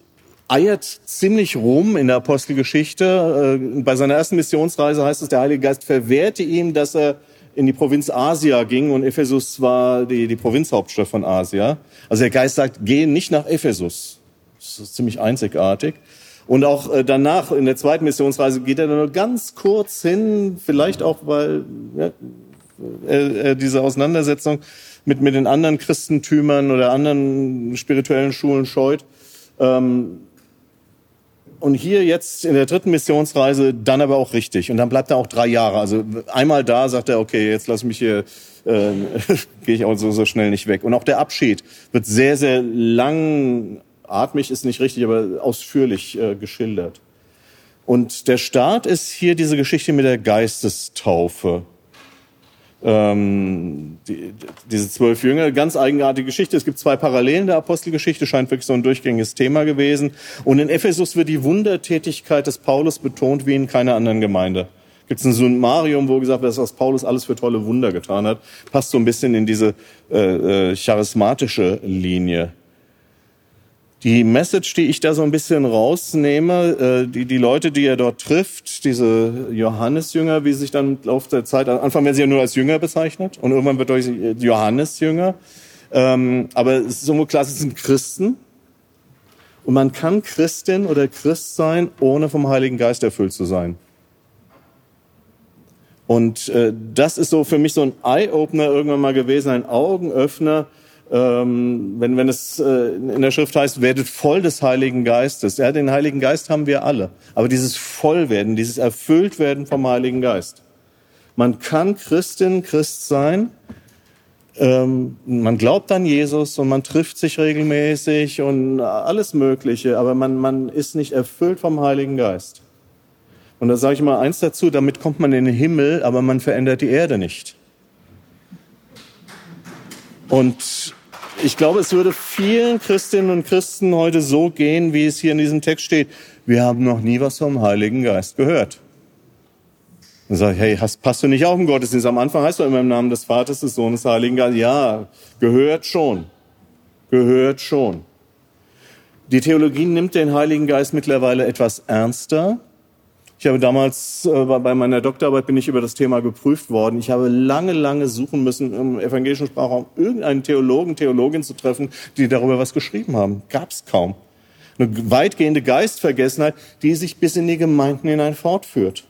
eiert ziemlich rum in der Apostelgeschichte. Äh, bei seiner ersten Missionsreise heißt es, der Heilige Geist verwehrte ihm, dass er in die Provinz Asia ging und Ephesus war die, die Provinzhauptstadt von Asia. Also der Geist sagt, geh nicht nach Ephesus. Das ist ziemlich einzigartig. Und auch äh, danach, in der zweiten Missionsreise, geht er nur ganz kurz hin, vielleicht auch, weil ja, diese Auseinandersetzung mit, mit den anderen Christentümern oder anderen spirituellen Schulen scheut. Ähm, und hier jetzt in der dritten Missionsreise dann aber auch richtig. Und dann bleibt er auch drei Jahre. Also einmal da sagt er, okay, jetzt lass mich hier, äh, gehe ich auch so, so schnell nicht weg. Und auch der Abschied wird sehr, sehr langatmig, ist nicht richtig, aber ausführlich äh, geschildert. Und der Start ist hier diese Geschichte mit der Geistestaufe ähm, die, diese zwölf Jünger, ganz eigenartige Geschichte. Es gibt zwei Parallelen der Apostelgeschichte, scheint wirklich so ein durchgängiges Thema gewesen. Und in Ephesus wird die Wundertätigkeit des Paulus betont wie in keiner anderen Gemeinde. Gibt es ein Summarium, wo gesagt wird, was Paulus alles für tolle Wunder getan hat. Passt so ein bisschen in diese äh, äh, charismatische Linie. Die Message, die ich da so ein bisschen rausnehme, äh, die, die Leute, die er dort trifft, diese Johannesjünger, wie sich dann im Laufe der Zeit, Anfang werden sie ja nur als Jünger bezeichnet und irgendwann wird durch Johannesjünger. Ähm, aber es ist so klar, es sind Christen. Und man kann Christin oder Christ sein, ohne vom Heiligen Geist erfüllt zu sein. Und äh, das ist so für mich so ein Eye-Opener irgendwann mal gewesen, ein Augenöffner, ähm, wenn, wenn es äh, in der Schrift heißt, werdet voll des Heiligen Geistes. Ja, den Heiligen Geist haben wir alle. Aber dieses Vollwerden, dieses Erfülltwerden vom Heiligen Geist. Man kann Christin, Christ sein. Ähm, man glaubt an Jesus und man trifft sich regelmäßig und alles Mögliche, aber man, man ist nicht erfüllt vom Heiligen Geist. Und da sage ich mal eins dazu, damit kommt man in den Himmel, aber man verändert die Erde nicht. Und ich glaube, es würde vielen Christinnen und Christen heute so gehen, wie es hier in diesem Text steht. Wir haben noch nie was vom Heiligen Geist gehört. Dann sage ich, hey, hast, passt du nicht auf im Gottesdienst? Am Anfang heißt du immer im Namen des Vaters, des Sohnes, des Heiligen Geistes. Ja, gehört schon. Gehört schon. Die Theologie nimmt den Heiligen Geist mittlerweile etwas ernster. Ich habe damals äh, bei meiner Doktorarbeit bin ich über das Thema geprüft worden. Ich habe lange, lange suchen müssen im evangelischen Sprachraum irgendeinen Theologen, Theologin zu treffen, die darüber was geschrieben haben. Gab's kaum. Eine weitgehende Geistvergessenheit, die sich bis in die Gemeinden hinein fortführt.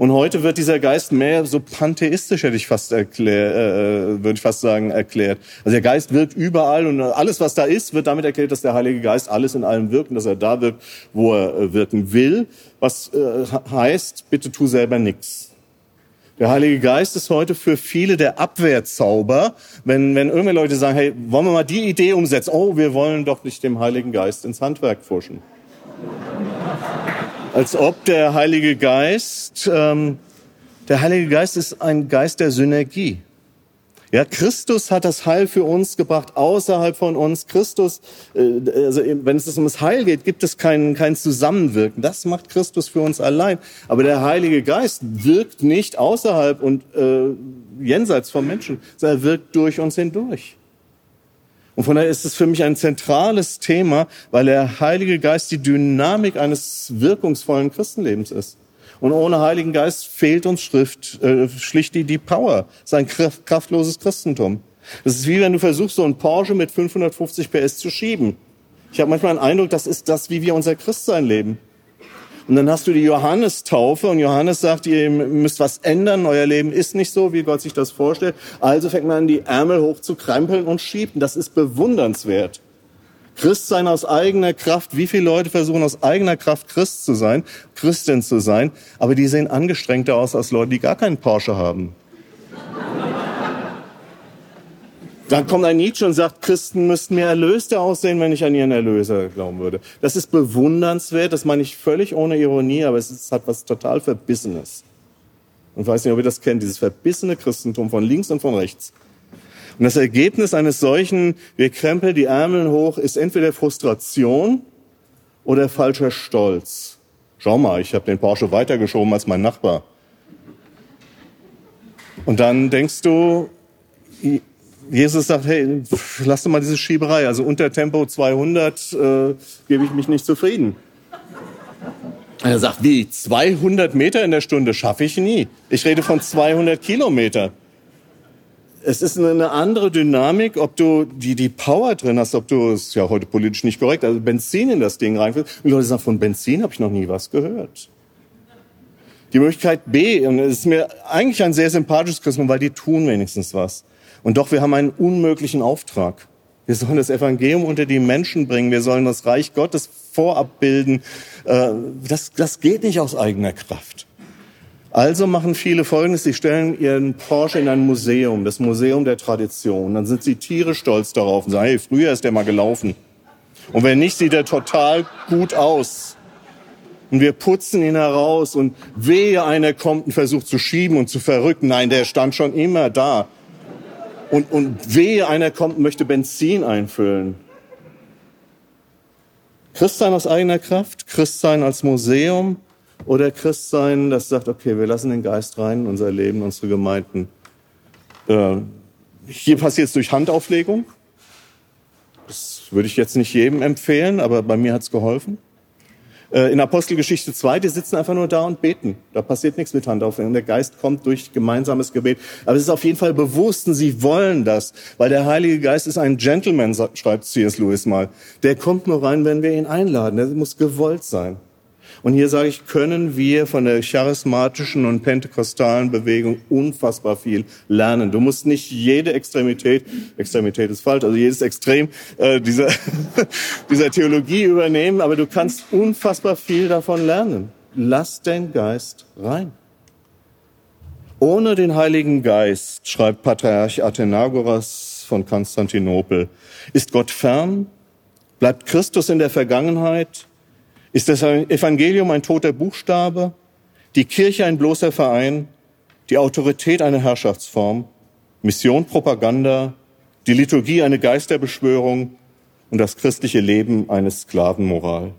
Und heute wird dieser Geist mehr so pantheistisch, hätte ich fast erklärt, äh, äh, würde ich fast sagen, erklärt. Also der Geist wirkt überall und alles, was da ist, wird damit erklärt, dass der Heilige Geist alles in allem wirkt und dass er da wirkt, wo er äh, wirken will. Was äh, heißt, bitte tu selber nichts. Der Heilige Geist ist heute für viele der Abwehrzauber, wenn, wenn irgendwelche Leute sagen, hey, wollen wir mal die Idee umsetzen? Oh, wir wollen doch nicht dem Heiligen Geist ins Handwerk pfuschen als ob der Heilige Geist ähm, Der Heilige Geist ist ein Geist der Synergie. Ja, Christus hat das Heil für uns gebracht, außerhalb von uns. Christus, äh, also wenn es um das Heil geht, gibt es kein, kein Zusammenwirken. Das macht Christus für uns allein. Aber der Heilige Geist wirkt nicht außerhalb und äh, jenseits vom Menschen, sondern er wirkt durch uns hindurch. Und von daher ist es für mich ein zentrales Thema, weil der Heilige Geist die Dynamik eines wirkungsvollen Christenlebens ist. Und ohne Heiligen Geist fehlt uns Schrift, äh, schlicht die, die Power. sein kraftloses Christentum. Das ist wie wenn du versuchst, so ein Porsche mit 550 PS zu schieben. Ich habe manchmal den Eindruck, das ist das, wie wir unser Christsein leben. Und dann hast du die Johannestaufe und Johannes sagt, ihr müsst was ändern, euer Leben ist nicht so, wie Gott sich das vorstellt. Also fängt man an, die Ärmel hoch zu krempeln und schiebt. Und das ist bewundernswert. Christ sein aus eigener Kraft. Wie viele Leute versuchen aus eigener Kraft Christ zu sein, Christin zu sein, aber die sehen angestrengter aus als Leute, die gar keinen Porsche haben. Dann kommt ein Nietzsche und sagt, Christen müssten mehr Erlöste aussehen, wenn ich an ihren Erlöser glauben würde. Das ist bewundernswert, das meine ich völlig ohne Ironie, aber es, ist, hat was total Verbissenes. Und weiß nicht, ob ihr das kennt, dieses verbissene Christentum von links und von rechts. Und das Ergebnis eines solchen, wir krempeln die Ärmel hoch, ist entweder Frustration oder falscher Stolz. Schau mal, ich habe den Porsche weitergeschoben als mein Nachbar. Und dann denkst du, Jesus sagt, hey, lass doch mal diese Schieberei. Also unter Tempo 200 äh, gebe ich mich nicht zufrieden. Er sagt, wie, 200 Meter in der Stunde schaffe ich nie. Ich rede von 200 Kilometer es ist eine andere Dynamik, ob du die, die Power drin hast, ob du, ist ja heute politisch nicht korrekt, also Benzin in das Ding reinführst. Und Leute sagen, von Benzin habe ich noch nie was gehört. Die Möglichkeit B, und es ist mir eigentlich ein sehr sympathisches Christentum, weil die tun wenigstens was. Und doch, wir haben einen unmöglichen Auftrag. Wir sollen das Evangelium unter die Menschen bringen. Wir sollen das Reich Gottes vorab bilden. Äh, das, das geht nicht aus eigener Kraft. Also machen viele Folgendes, sie stellen ihren Porsche in ein Museum, das Museum der Tradition. Dann sind sie tierisch stolz darauf und sagen, hey, früher ist der mal gelaufen. Und wenn nicht, sieht er total gut aus. Und wir putzen ihn heraus und wehe einer kommt und versucht zu schieben und zu verrücken. Nein, der stand schon immer da. Und, und wehe einer kommt und möchte Benzin einfüllen. Christsein aus eigener Kraft, Christsein als Museum, oder Christsein, das sagt, okay, wir lassen den Geist rein in unser Leben, unsere Gemeinden. Äh, hier passiert es durch Handauflegung. Das würde ich jetzt nicht jedem empfehlen, aber bei mir hat es geholfen. Äh, in Apostelgeschichte 2, die sitzen einfach nur da und beten. Da passiert nichts mit Handauflegung. Der Geist kommt durch gemeinsames Gebet. Aber es ist auf jeden Fall bewusst und sie wollen das, weil der Heilige Geist ist ein Gentleman, schreibt C.S. Lewis mal. Der kommt nur rein, wenn wir ihn einladen. Der muss gewollt sein. Und hier sage ich, können wir von der charismatischen und pentekostalen Bewegung unfassbar viel lernen. Du musst nicht jede Extremität, Extremität ist falsch, also jedes Extrem äh, dieser, dieser Theologie übernehmen, aber du kannst unfassbar viel davon lernen. Lass den Geist rein. Ohne den Heiligen Geist, schreibt Patriarch Athenagoras von Konstantinopel, ist Gott fern, bleibt Christus in der Vergangenheit, ist das Evangelium ein toter Buchstabe, die Kirche ein bloßer Verein, die Autorität eine Herrschaftsform, Mission Propaganda, die Liturgie eine Geisterbeschwörung und das christliche Leben eine Sklavenmoral?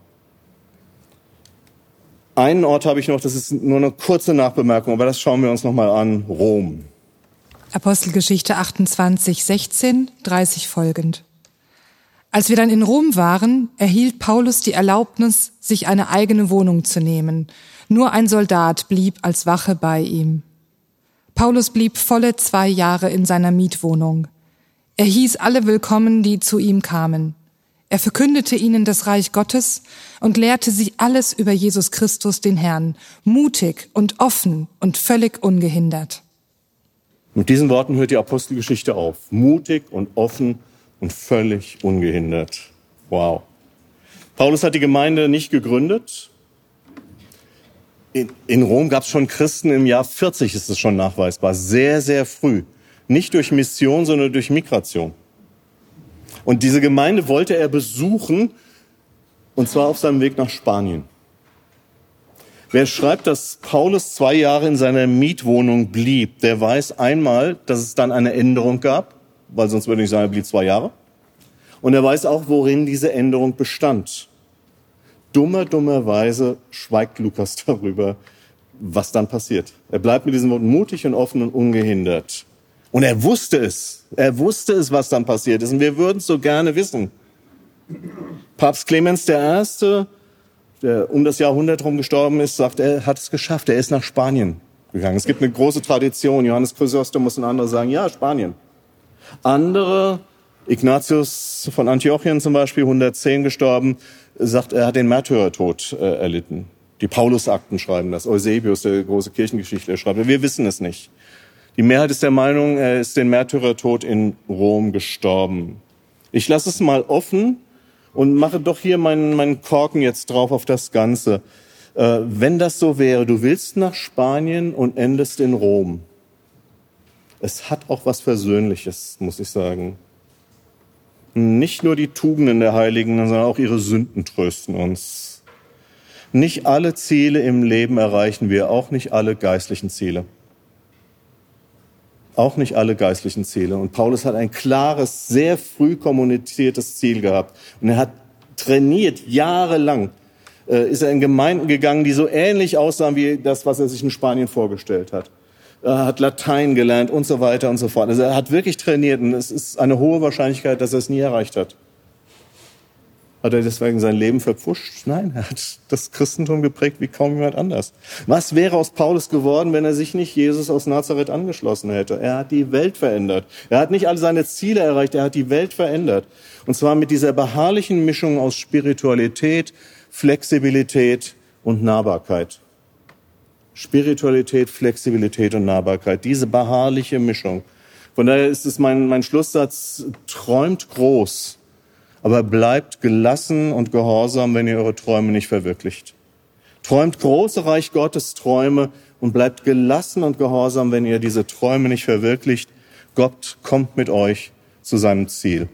Einen Ort habe ich noch, das ist nur eine kurze Nachbemerkung, aber das schauen wir uns nochmal an, Rom. Apostelgeschichte 28, 16, 30 folgend. Als wir dann in Rom waren, erhielt Paulus die Erlaubnis, sich eine eigene Wohnung zu nehmen. Nur ein Soldat blieb als Wache bei ihm. Paulus blieb volle zwei Jahre in seiner Mietwohnung. Er hieß alle willkommen, die zu ihm kamen. Er verkündete ihnen das Reich Gottes und lehrte sie alles über Jesus Christus, den Herrn, mutig und offen und völlig ungehindert. Mit diesen Worten hört die Apostelgeschichte auf. Mutig und offen und völlig ungehindert. Wow. Paulus hat die Gemeinde nicht gegründet. In, in Rom gab es schon Christen im Jahr 40, ist es schon nachweisbar, sehr, sehr früh. Nicht durch Mission, sondern durch Migration. Und diese Gemeinde wollte er besuchen, und zwar auf seinem Weg nach Spanien. Wer schreibt, dass Paulus zwei Jahre in seiner Mietwohnung blieb, der weiß einmal, dass es dann eine Änderung gab, weil sonst würde ich sagen, er blieb zwei Jahre. Und er weiß auch, worin diese Änderung bestand. Dummer, dummerweise schweigt Lukas darüber, was dann passiert. Er bleibt mit diesem Wort mutig und offen und ungehindert. Und er wusste es. Er wusste es, was dann passiert ist. Und wir würden es so gerne wissen. Papst Clemens I., der um das Jahrhundert herum gestorben ist, sagt, er hat es geschafft. Er ist nach Spanien gegangen. Es gibt eine große Tradition. Johannes Chrysostomus und andere sagen, ja, Spanien. Andere, Ignatius von Antiochien zum Beispiel, 110 gestorben, sagt, er hat den Märtyrertod äh, erlitten. Die Paulusakten schreiben das. Eusebius, der große Kirchengeschichtler, schreibt. Wir wissen es nicht. Die Mehrheit ist der Meinung, er ist den Märtyrertod in Rom gestorben. Ich lasse es mal offen und mache doch hier meinen, meinen Korken jetzt drauf auf das Ganze. Äh, wenn das so wäre, du willst nach Spanien und endest in Rom. Es hat auch was Versöhnliches, muss ich sagen. Nicht nur die Tugenden der Heiligen, sondern auch ihre Sünden trösten uns. Nicht alle Ziele im Leben erreichen wir, auch nicht alle geistlichen Ziele. Auch nicht alle geistlichen Ziele. Und Paulus hat ein klares, sehr früh kommuniziertes Ziel gehabt. Und er hat trainiert, jahrelang äh, ist er in Gemeinden gegangen, die so ähnlich aussahen wie das, was er sich in Spanien vorgestellt hat hat Latein gelernt und so weiter und so fort. Also er hat wirklich trainiert und es ist eine hohe Wahrscheinlichkeit, dass er es nie erreicht hat. Hat er deswegen sein Leben verpfuscht? Nein, er hat das Christentum geprägt wie kaum jemand anders. Was wäre aus Paulus geworden, wenn er sich nicht Jesus aus Nazareth angeschlossen hätte? Er hat die Welt verändert. Er hat nicht alle seine Ziele erreicht, er hat die Welt verändert. Und zwar mit dieser beharrlichen Mischung aus Spiritualität, Flexibilität und Nahbarkeit. Spiritualität, Flexibilität und Nahbarkeit. Diese beharrliche Mischung. Von daher ist es mein, mein Schlusssatz, träumt groß, aber bleibt gelassen und gehorsam, wenn ihr eure Träume nicht verwirklicht. Träumt große Reich Gottes Träume und bleibt gelassen und gehorsam, wenn ihr diese Träume nicht verwirklicht. Gott kommt mit euch zu seinem Ziel.